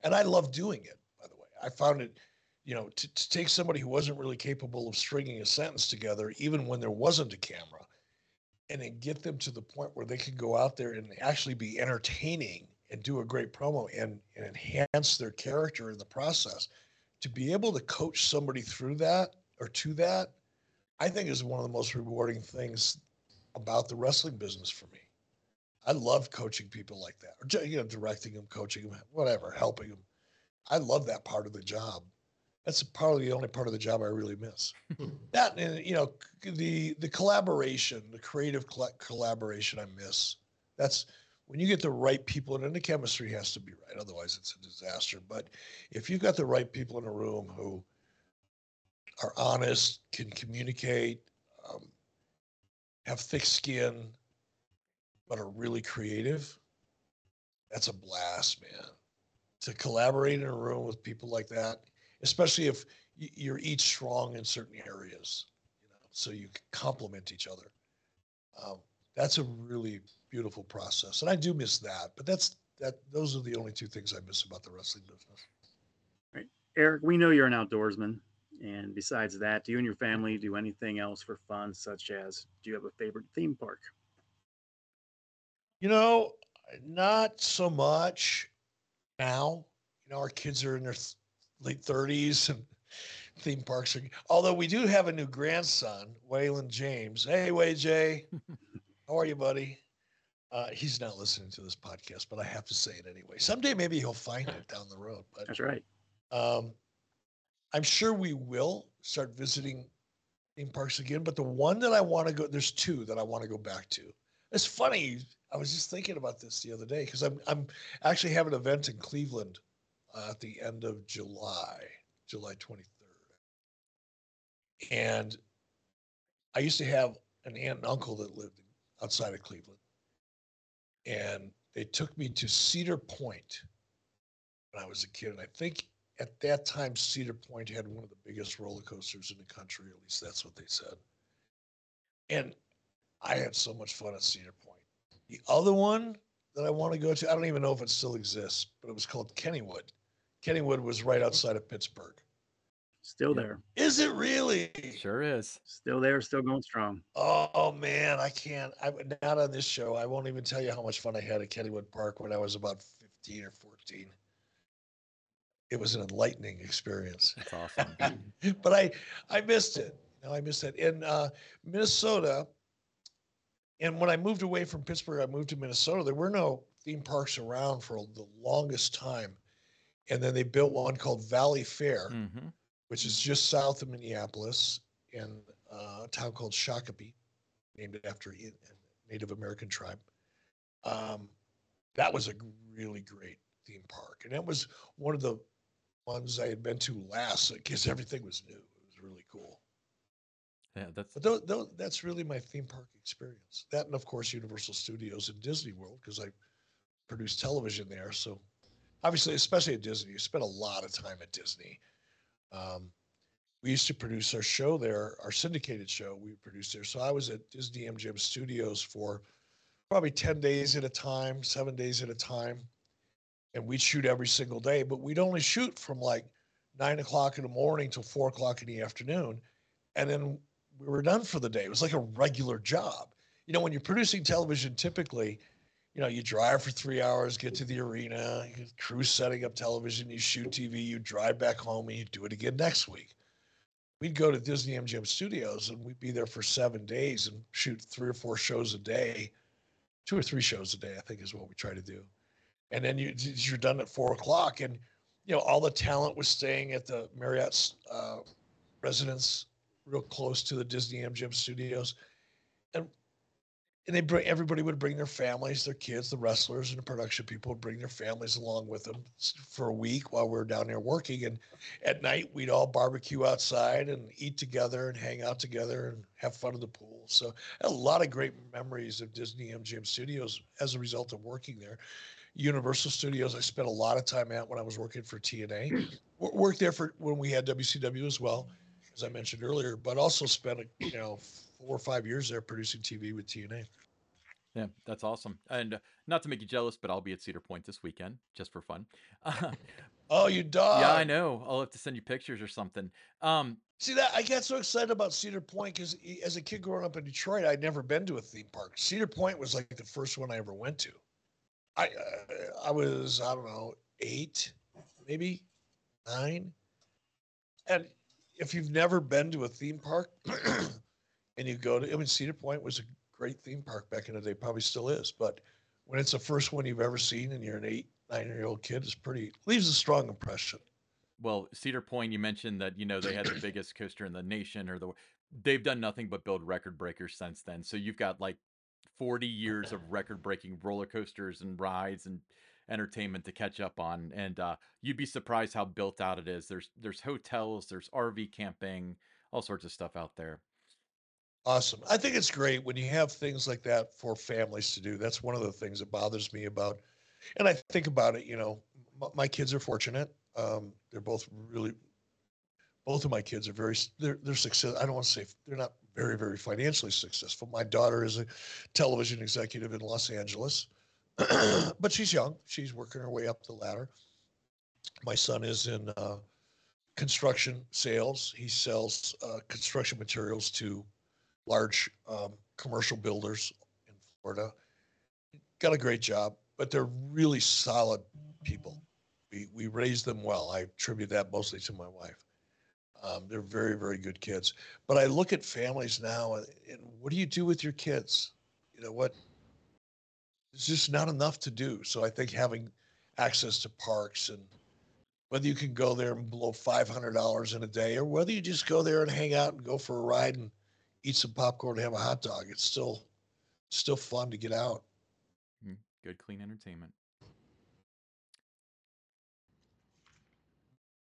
And I love doing it, by the way. I found it, you know, to, to take somebody who wasn't really capable of stringing a sentence together, even when there wasn't a camera, and then get them to the point where they could go out there and actually be entertaining and do a great promo and, and enhance their character in the process. To be able to coach somebody through that or to that, I think is one of the most rewarding things about the wrestling business for me. I love coaching people like that, or you know, directing them, coaching them, whatever, helping them. I love that part of the job. That's probably the only part of the job I really miss. that and you know, the the collaboration, the creative colla- collaboration, I miss. That's when you get the right people, and the chemistry has to be right. Otherwise, it's a disaster. But if you've got the right people in a room who are honest, can communicate, um, have thick skin, but are really creative, that's a blast, man. To collaborate in a room with people like that, especially if you're each strong in certain areas, you know, so you complement each other. Um, that's a really beautiful process, and I do miss that. But that's that. Those are the only two things I miss about the wrestling business. Right, Eric. We know you're an outdoorsman, and besides that, do you and your family do anything else for fun, such as do you have a favorite theme park? You know, not so much now. You know, our kids are in their late 30s and theme parks are. Although we do have a new grandson, Waylon James. Hey, Way J, how are you, buddy? Uh, he's not listening to this podcast, but I have to say it anyway. Someday maybe he'll find it down the road. But that's right. Um, I'm sure we will start visiting theme parks again. But the one that I want to go, there's two that I want to go back to. It's funny. I was just thinking about this the other day because I'm I'm actually having an event in Cleveland uh, at the end of July, July 23rd. And I used to have an aunt and uncle that lived outside of Cleveland. And they took me to Cedar Point when I was a kid. And I think at that time, Cedar Point had one of the biggest roller coasters in the country. At least that's what they said. And I had so much fun at Cedar Point. The other one that I want to go to, I don't even know if it still exists, but it was called Kennywood. Kennywood was right outside of Pittsburgh. Still there. Is it really? Sure is. Still there, still going strong. Oh man, I can't. I not on this show. I won't even tell you how much fun I had at Kennywood Park when I was about 15 or 14. It was an enlightening experience. That's awesome. but I I missed it. No, I missed it. In uh, Minnesota, and when I moved away from Pittsburgh, I moved to Minnesota. There were no theme parks around for the longest time. And then they built one called Valleyfair. Mm-hmm which is just south of Minneapolis in a town called Shakopee, named after a Native American tribe. Um, that was a really great theme park, and it was one of the ones I had been to last because everything was new. It was really cool. Yeah, that's but th- th- that's really my theme park experience. That and of course Universal Studios and Disney World because I produced television there. So obviously, especially at Disney, you spend a lot of time at Disney. Um, we used to produce our show there, our syndicated show we produced there. So I was at Disney MGM Studios for probably 10 days at a time, seven days at a time. And we'd shoot every single day, but we'd only shoot from like nine o'clock in the morning till four o'clock in the afternoon. And then we were done for the day. It was like a regular job. You know, when you're producing television, typically, you know, you drive for three hours, get to the arena, crew setting up television, you shoot TV, you drive back home, and you do it again next week. We'd go to Disney MGM Studios and we'd be there for seven days and shoot three or four shows a day, two or three shows a day, I think is what we try to do. And then you, you're done at four o'clock, and you know all the talent was staying at the Marriott's uh, residence, real close to the Disney MGM Studios, and and they bring everybody would bring their families, their kids, the wrestlers and the production people would bring their families along with them for a week while we are down there working. And at night we'd all barbecue outside and eat together and hang out together and have fun in the pool. So a lot of great memories of Disney MGM Studios as a result of working there. Universal Studios, I spent a lot of time at when I was working for TNA. Worked there for when we had WCW as well, as I mentioned earlier, but also spent you know four or five years there producing TV with TNA. Yeah, that's awesome. And uh, not to make you jealous, but I'll be at Cedar Point this weekend just for fun. oh, you dog. Yeah, I know. I'll have to send you pictures or something. Um, See that I got so excited about Cedar Point because as a kid growing up in Detroit, I'd never been to a theme park. Cedar Point was like the first one I ever went to. I uh, I was I don't know eight, maybe nine, and if you've never been to a theme park, and you go to, I mean, Cedar Point was a great theme park back in the day, probably still is. But when it's the first one you've ever seen and you're an eight, nine year old kid, it's pretty, leaves a strong impression. Well, Cedar Point, you mentioned that, you know, they had the biggest coaster in the nation or the, they've done nothing but build record breakers since then. So you've got like 40 years of record breaking roller coasters and rides and entertainment to catch up on. And uh, you'd be surprised how built out it is. There's, there's hotels, there's RV camping, all sorts of stuff out there. Awesome. I think it's great when you have things like that for families to do. That's one of the things that bothers me about, and I think about it. You know, m- my kids are fortunate. Um, they're both really, both of my kids are very. They're they're success. I don't want to say they're not very very financially successful. My daughter is a television executive in Los Angeles, but she's young. She's working her way up the ladder. My son is in uh, construction sales. He sells uh, construction materials to large um, commercial builders in Florida. Got a great job, but they're really solid people. We we raised them well. I attribute that mostly to my wife. Um, they're very very good kids. But I look at families now, and, and what do you do with your kids? You know what? There's just not enough to do. So I think having access to parks and whether you can go there and blow five hundred dollars in a day, or whether you just go there and hang out and go for a ride and eat some popcorn and have a hot dog. It's still still fun to get out. Mm, Good, clean entertainment.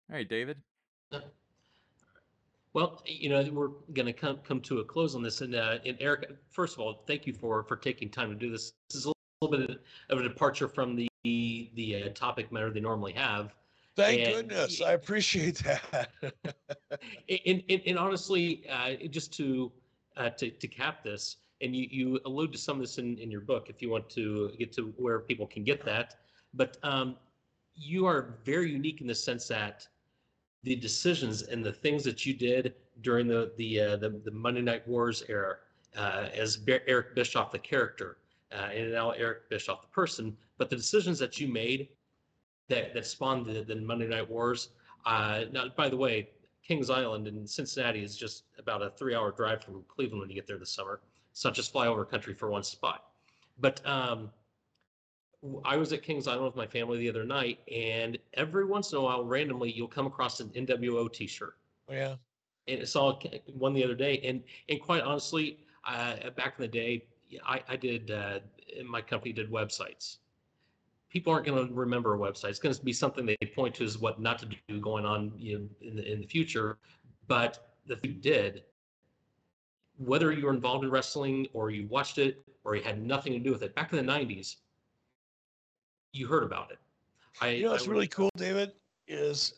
All right, David. Well, you know, we're going to come come to a close on this, and uh, and Eric, first of all, thank you for for taking time to do this. This is a little bit of a departure from the the uh, topic matter they normally have. Thank And- goodness. I appreciate that. And, and, and honestly, uh, just to, uh, to, to cap this, and you, you allude to some of this in, in your book, if you want to get to where people can get that. But um, you are very unique in the sense that the decisions and the things that you did during the, the, uh, the, the Monday Night Wars era, uh, as Be- Eric Bischoff, the character, uh, and now Eric Bischoff, the person, but the decisions that you made that, that spawned the, the Monday Night Wars. Uh, now, by the way, Kings Island in Cincinnati is just about a three-hour drive from Cleveland when you get there this summer. It's not just fly over country for one spot. But um, I was at Kings Island with my family the other night, and every once in a while, randomly, you'll come across an NWO T-shirt. Oh, yeah. And I saw one the other day, and and quite honestly, uh, back in the day, I, I did uh, my company did websites. People aren't going to remember a website. It's going to be something they point to as what not to do going on you know, in the in the future. But the you did, whether you were involved in wrestling or you watched it or you had nothing to do with it, back in the '90s, you heard about it. I, You know what's really cool, David, is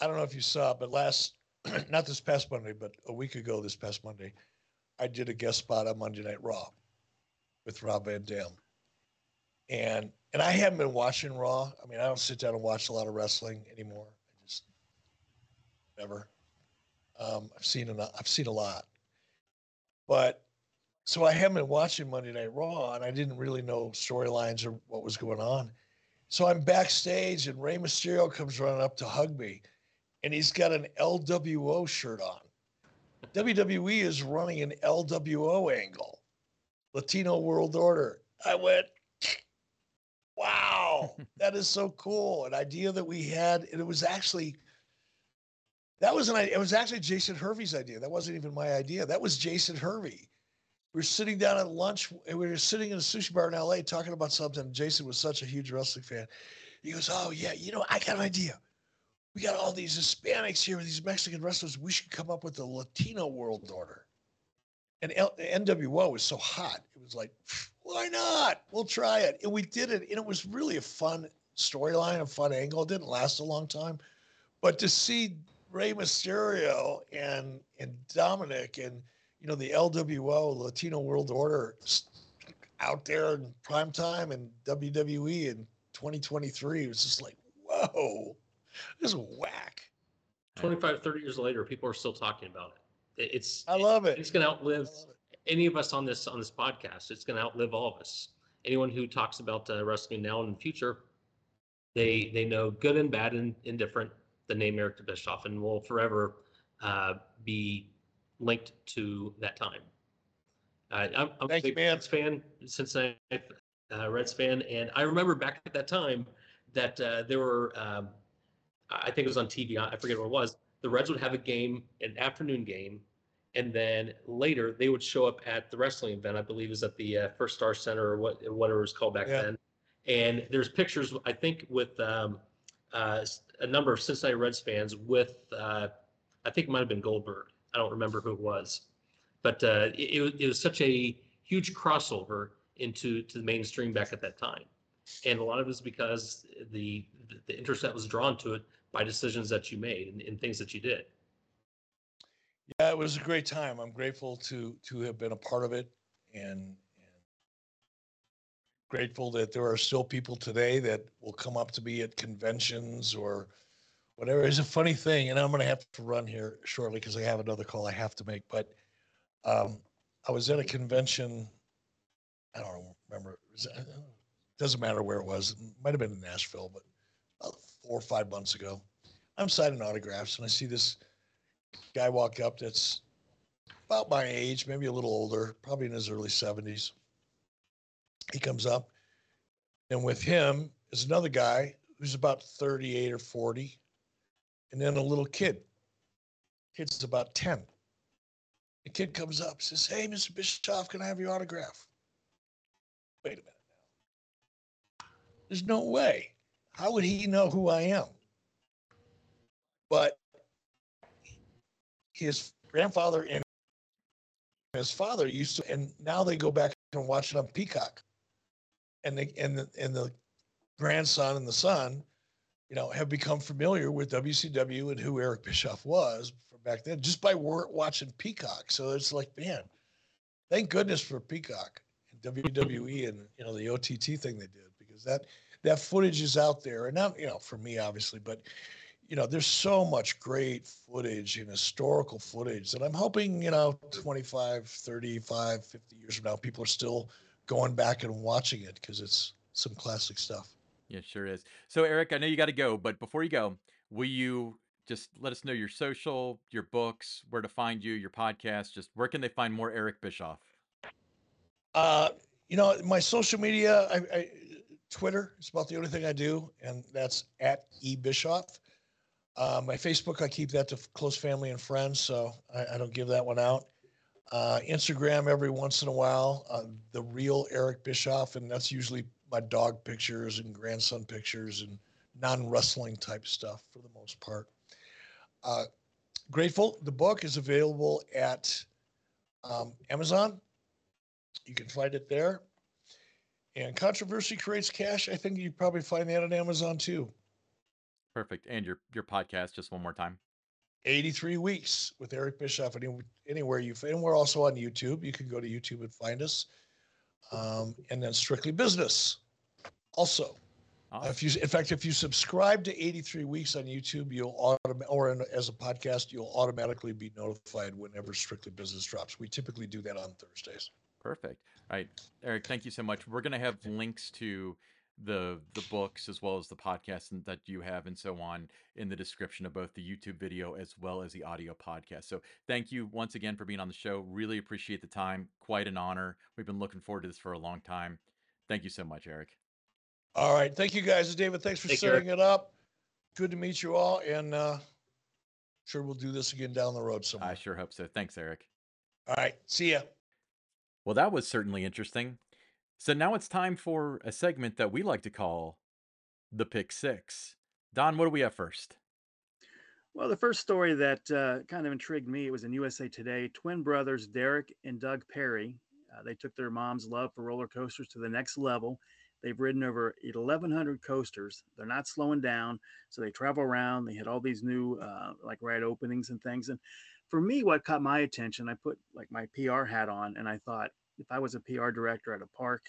I don't know if you saw, but last not this past Monday, but a week ago this past Monday, I did a guest spot on Monday Night Raw with Rob Van Dam. And and I haven't been watching Raw. I mean, I don't sit down and watch a lot of wrestling anymore. I just never. Um, I've seen enough, I've seen a lot. But so I haven't been watching Monday Night Raw and I didn't really know storylines or what was going on. So I'm backstage and Rey Mysterio comes running up to hug me and he's got an LWO shirt on. WWE is running an LWO angle, Latino World Order. I went, wow, that is so cool. An idea that we had, and it was actually, that was an idea. It was actually Jason Hervey's idea. That wasn't even my idea. That was Jason Hervey. We were sitting down at lunch, and we were sitting in a sushi bar in LA talking about something. Jason was such a huge wrestling fan. He goes, Oh, yeah, you know, I got an idea. We got all these Hispanics here, these Mexican wrestlers. We should come up with a Latino world order. And L- NWO was so hot. It was like, why not? We'll try it. And we did it. And it was really a fun storyline, a fun angle. It didn't last a long time. But to see Rey Mysterio and and Dominik and you know the LWO Latino World Order out there in prime time and WWE in 2023 it was just like whoa this is whack 25, 30 years later, people are still talking about it. It- It's I love it it's going to outlive any of us on this on this podcast. It's going to outlive all of us. Anyone who talks about uh, wrestling now and in the future, they they know good and bad and indifferent the name Eric Bischoff and will forever uh, be linked to that time. Uh, I'm, I'm Thank a big man. Reds fan, Cincinnati uh, Reds fan, and I remember back at that time that uh, there were, um, I think it was on TV, I forget what it was. The Reds would have a game, an afternoon game, and then later they would show up at the wrestling event. I believe is at the uh, Firstar Center or what whatever it was called back Yeah. then. And there's pictures, I think, with um, uh, a number of Cincinnati Reds fans with, uh, I think it might have been Goldberg. I don't remember who it was, but uh, it, it was- it was such a huge crossover into to the mainstream back at that time, and a lot of it is because the the interest that was drawn to it by decisions that you made and, and things that you did. Yeah, it was a great time. I'm grateful to to have been a part of it, and, grateful that there are still people today that will come up to me at conventions or whatever. It's a funny thing, and I'm going to have to run here shortly because I have another call I have to make. But um, I was at a convention. I don't remember. Doesn't matter where it was. It might have been in Nashville, but about four or five months ago. I'm signing autographs, and I see this guy walk up that's about my age, maybe a little older, probably in his early 70s. He comes up, and with him is another guy who's about 38 or 40, and then a little kid. Kid's about 10. The kid comes up, says, Hey, Mr. Bischoff, can I have your autograph? Wait a minute. There's no way. How would he know who I am? But his grandfather and his father used to, and now they go back and watch it on Peacock. And the and the and the grandson and the son, you know, have become familiar with WCW and who Eric Bischoff was from back then just by watching Peacock. So it's like, man, thank goodness for Peacock and WWE and you know the OTT thing they did because that that footage is out there and not you know for me obviously, but you know, there's so much great footage and historical footage that I'm hoping, you know, 25, 35, 50 years from now, people are still going back and watching it because it's some classic stuff. Yeah, sure is. So, Eric, I know you got to go, but before you go, will you just let us know your social, your books, where to find you, your podcast? Just where can they find more Eric Bischoff? Uh, you know, my social media, I, I, Twitter is about the only thing I do, and that's at e Bischoff. Uh, my Facebook, I keep that to close family and friends, so I, I don't give that one out. Uh, Instagram every once in a while, uh, the real Eric Bischoff, and that's usually my dog pictures and grandson pictures and non-wrestling type stuff for the most part. Uh, grateful. The book is available at um, Amazon. You can find it there. And controversy creates cash. I think you probably find that on Amazon too. Perfect. And your your podcast, just one more time. 83 weeks with Eric Bischoff. Any, anywhere you and we're also on YouTube. You can go to YouTube and find us. Um, and then Strictly Business. Also, Awesome. if you, in fact, if you subscribe to 83 weeks on YouTube, you'll automatically, or in, as a podcast, you'll automatically be notified whenever Strictly Business drops. We typically do that on Thursdays. Perfect. All right, Eric, thank you so much. We're gonna have links to the the books as well as the podcast and- that you have and so on in the description of both the YouTube video as well as the audio podcast. So thank you once again for being on the show. Really appreciate the time. Quite an honor. We've been looking forward to this for a long time. Thank you so much, Eric. All right. Thank you guys. David, thanks for Take care. setting it up. Good to meet you all. And uh, sure we'll do this again down the road somewhere. I sure hope so. Thanks, Eric. All right. See ya. Well, that was certainly interesting. So now it's time for a segment that we like to call the Pick Six. Don, what do we have first? Well, the first story that uh, kind of intrigued me it was in USA Today. Twin brothers Derek and Doug Perry. Uh, they took their mom's love for roller coasters to the next level. They've ridden over 1,100 coasters. They're not slowing down, so they travel around. They hit all these new uh, like ride openings and things. And for me, what caught my attention, I put like my PR hat on, and I thought if I was a PR director at a park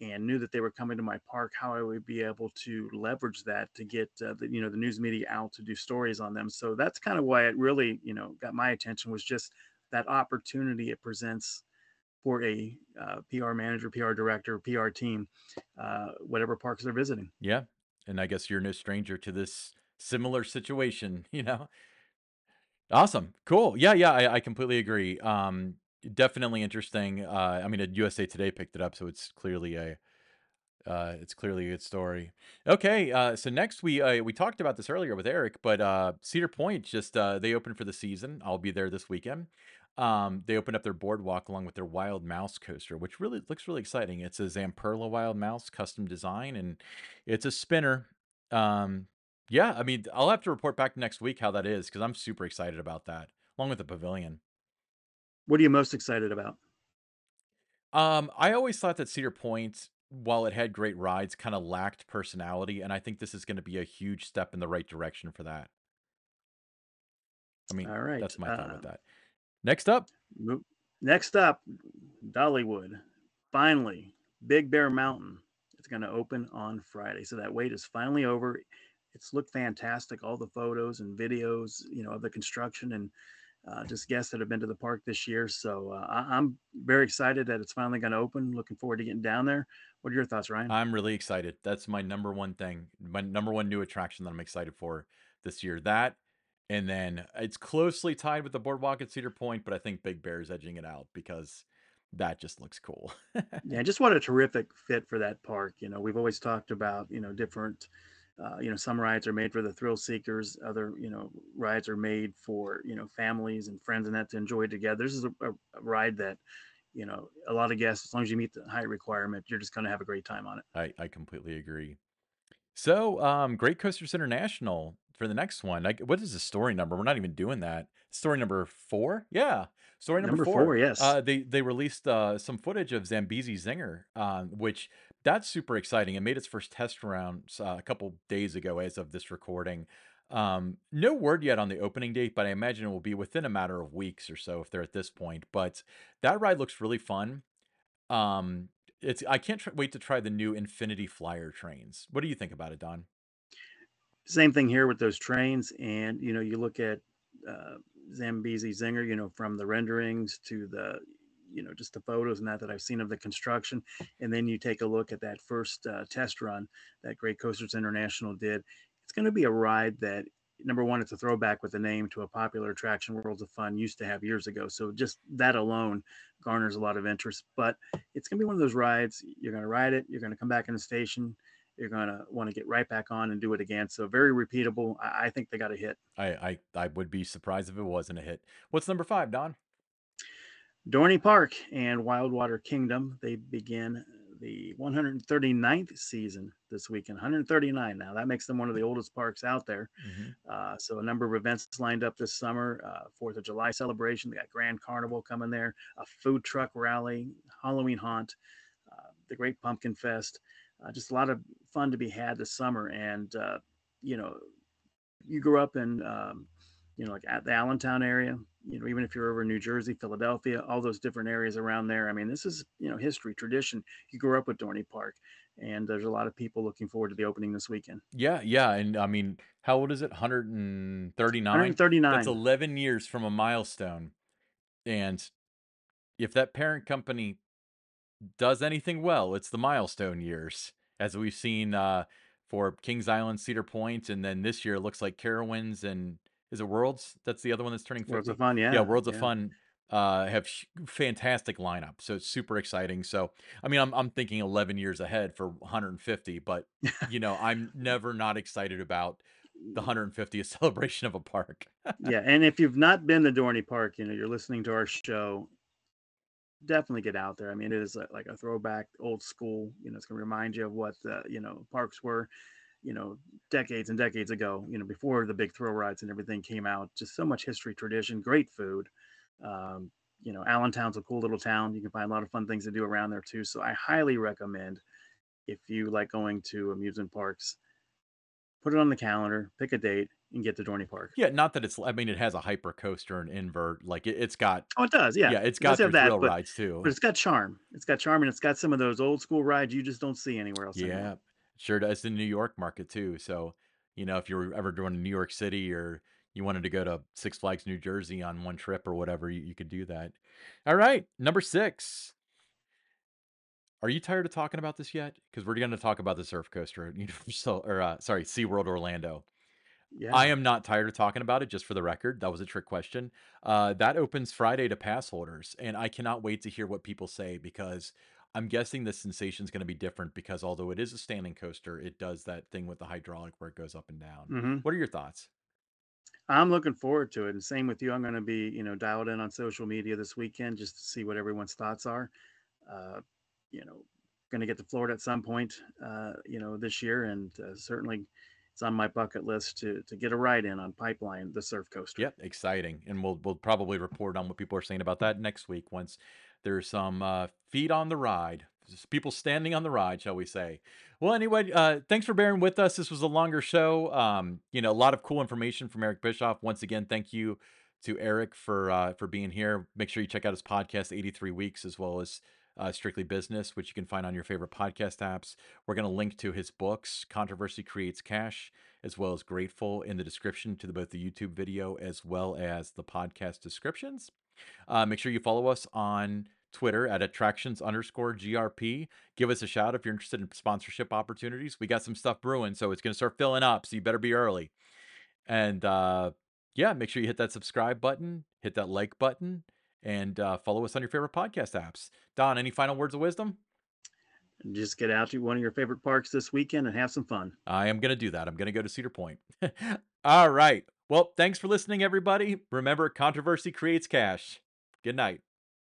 and knew that they were coming to my park, how I would be able to leverage that to get uh, the, you know the news media out to do stories on them. So that's kind of why it really you know got my attention was just that opportunity it presents for a uh, PR manager, PR director, PR team, uh, whatever parks they're visiting. Yeah. And I guess you're no stranger to this similar situation, you know? Awesome. Cool. Yeah, yeah, I, I completely agree. Um, definitely interesting. Uh, I mean, uh, USA Today picked it up, so it's clearly a uh, it's clearly a good story. Okay, uh, so next we uh, we talked about this earlier with Eric, but uh, Cedar Point just uh, they opened for the season. I'll be there this weekend. Um, they opened up their boardwalk along with their Wild Mouse coaster, which really looks really exciting. It's a Zamperla Wild Mouse custom design, and it's a spinner. Um, yeah, I mean, I'll have to report back next week how that is because I'm super excited about that. along with the pavilion. What are you most excited about? Um, I always thought that Cedar Point, while it had great rides, kind of lacked personality, and I think this is going to be a huge step in the right direction for that. I mean, All right. that's my thought Uh, with that. Next up, next up, Dollywood. Finally, Big Bear Mountain. It's going to open on Friday. So that wait is finally over. It's looked fantastic. All the photos and videos, you know, of the construction and uh, just guests that have been to the park this year. So uh, I- I'm very excited that it's finally going to open. Looking forward to getting down there. What are your thoughts, Ryan? I'm really excited. That's my number one thing, my number one new attraction that I'm excited for this year. That, and then it's closely tied with the boardwalk at Cedar Point, but I think Big Bear is edging it out because that just looks cool. Yeah, just what a terrific fit for that park. You know, we've always talked about, you know, different, uh, you know, some rides are made for the thrill seekers, other, you know, rides are made for, you know, families and friends and that to enjoy together. This is a, a, ride that, you know, a lot of guests, as long as you meet the height requirement, you're just going to have a great time on it. I, I completely agree. So, um, Great Coasters International for the next one. Like, what is the story number? We're not even doing that. Story number four? Yeah, story number, Number four. four, yes. Uh, they they released uh, some footage of Zambezi Zinger, um, which that's super exciting. It made its first test rounds uh, a couple days ago, as of this recording. Um, no word yet on the opening date, but I imagine it will be within a matter of weeks or so if they're at this point. But that ride looks really fun. Um, it's I can't tr- wait to try the new Infinity Flyer trains. What do you think about it, Don? Same thing here with those trains. And, you know, you look at uh, Zambezi Zinger, you know, from the renderings to the, you know, just the photos and that that I've seen of the construction. And then you take a look at that first uh, test run that Great Coasters International did. It's going to be a ride that, number one, it's a throwback with the name to a popular attraction Worlds of Fun used to have years ago. So just that alone garners a lot of interest. But it's going to be one of those rides. You're going to ride it, you're going to come back in the station, you're going to want to get right back on and do it again. So very repeatable. I, I think they got a hit. I, I I would be surprised if it wasn't a hit. What's number five, Don? Dorney Park and Wildwater Kingdom, they begin the 139th season this weekend. 139 now. That makes them one of the oldest parks out there. Uh, so a number of events lined up this summer. Uh, Fourth of July celebration. They got Grand Carnival coming there. A food truck rally, Halloween haunt, uh, the Great Pumpkin Fest. Uh, just a lot of fun to be had this summer. And uh, you know, you grew up in um, you know like at the Allentown area. You know, even if you're over in New Jersey, Philadelphia, all those different areas around there. I mean, this is you know history, tradition. You grew up with Dorney Park, and there's a lot of people looking forward to the opening this weekend. Yeah, yeah, and I mean, how old is it? 139. 139. That's 11 years from a milestone. And if that parent company does anything well, it's the milestone years, as we've seen uh, for Kings Island, Cedar Point, and then this year it looks like Carowinds and is it Worlds? That's the other one that's turning 50. Worlds of Fun, yeah. yeah, Worlds of. Fun uh, have fantastic lineup, so it's super exciting. So, I mean, I'm I'm thinking 11 years ahead for 150, but you know, I'm never not excited about the 150th celebration of a park. yeah, and if you've not been to Dorney Park, you know, you're listening to our show, definitely get out there. I mean, it is like a throwback, old school. You know, it's going to remind you of what the you know parks were, you know, decades and decades ago. You know, before the big thrill rides and everything came out. Just so much history, tradition, great food. Um, you know, Allentown's a cool little town. You can find a lot of fun things to do around there too. So I highly recommend if you like going to amusement parks, put it on the calendar, pick a date, and get to Dorney Park. Yeah, not that it's. I mean, it has a hyper coaster and invert. Like it, it's got. Oh, it does. Yeah, Yeah, it's got have that, thrill but- rides too. but it's got charm. It's got charm, and it's got some of those old school rides you just don't see anywhere else. anymore. Sure does. The New York market too. So, you know, if you were ever doing New York City or you wanted to go to Six Flags New Jersey on one trip or whatever, you, you could do that. All right, number six. Are you tired of talking about this yet? Because we're going to talk about the surf coaster at Universal, or uh, sorry, SeaWorld Orlando. yeah. I am not tired of talking about it, just for the record. That was a trick question. Uh, that opens Friday to pass holders, and I cannot wait to hear what people say because I'm guessing the sensation is going to be different because although it is a standing coaster, it does that thing with the hydraulic where it goes up and down. hmm What are your thoughts? I'm looking forward to it, and same with you. I'm going to be, you know, dialed in on social media this weekend just to see what everyone's thoughts are. Uh, you know, going to get to Florida at some point, uh, you know, this year, and uh, certainly it's on my bucket list to to get a ride in on Pipeline, the surf coaster. Yep, exciting. And we'll we'll probably report on what people are saying about that next week once there's some uh, feet on the ride, just people standing on the ride, shall we say? Well, anyway, uh, thanks for bearing with us. This was a longer show. Um, you know, a lot of cool information from Eric Bischoff. Once again, thank you to Eric for uh, for being here. Make sure you check out his podcast, 83 Weeks, as well as uh, Strictly Business, which you can find on your favorite podcast apps. We're going to link to his books, Controversy Creates Cash, as well as Grateful, in the description to the, both the YouTube video as well as the podcast descriptions. Uh, make sure you follow us on Twitter at attractions underscore GRP. Give us a shout if you're interested in sponsorship opportunities. We got some stuff brewing, so it's going to start filling up. So you better be early. And uh, yeah, make sure you hit that subscribe button, hit that like button, and uh, follow us on your favorite podcast apps. Don, any final words of wisdom? Just get out to one of your favorite parks this weekend and have some fun. I am going to do that. I'm going to go to Cedar Point. All right. Well, thanks for listening, everybody. Remember, controversy creates cash. Good night.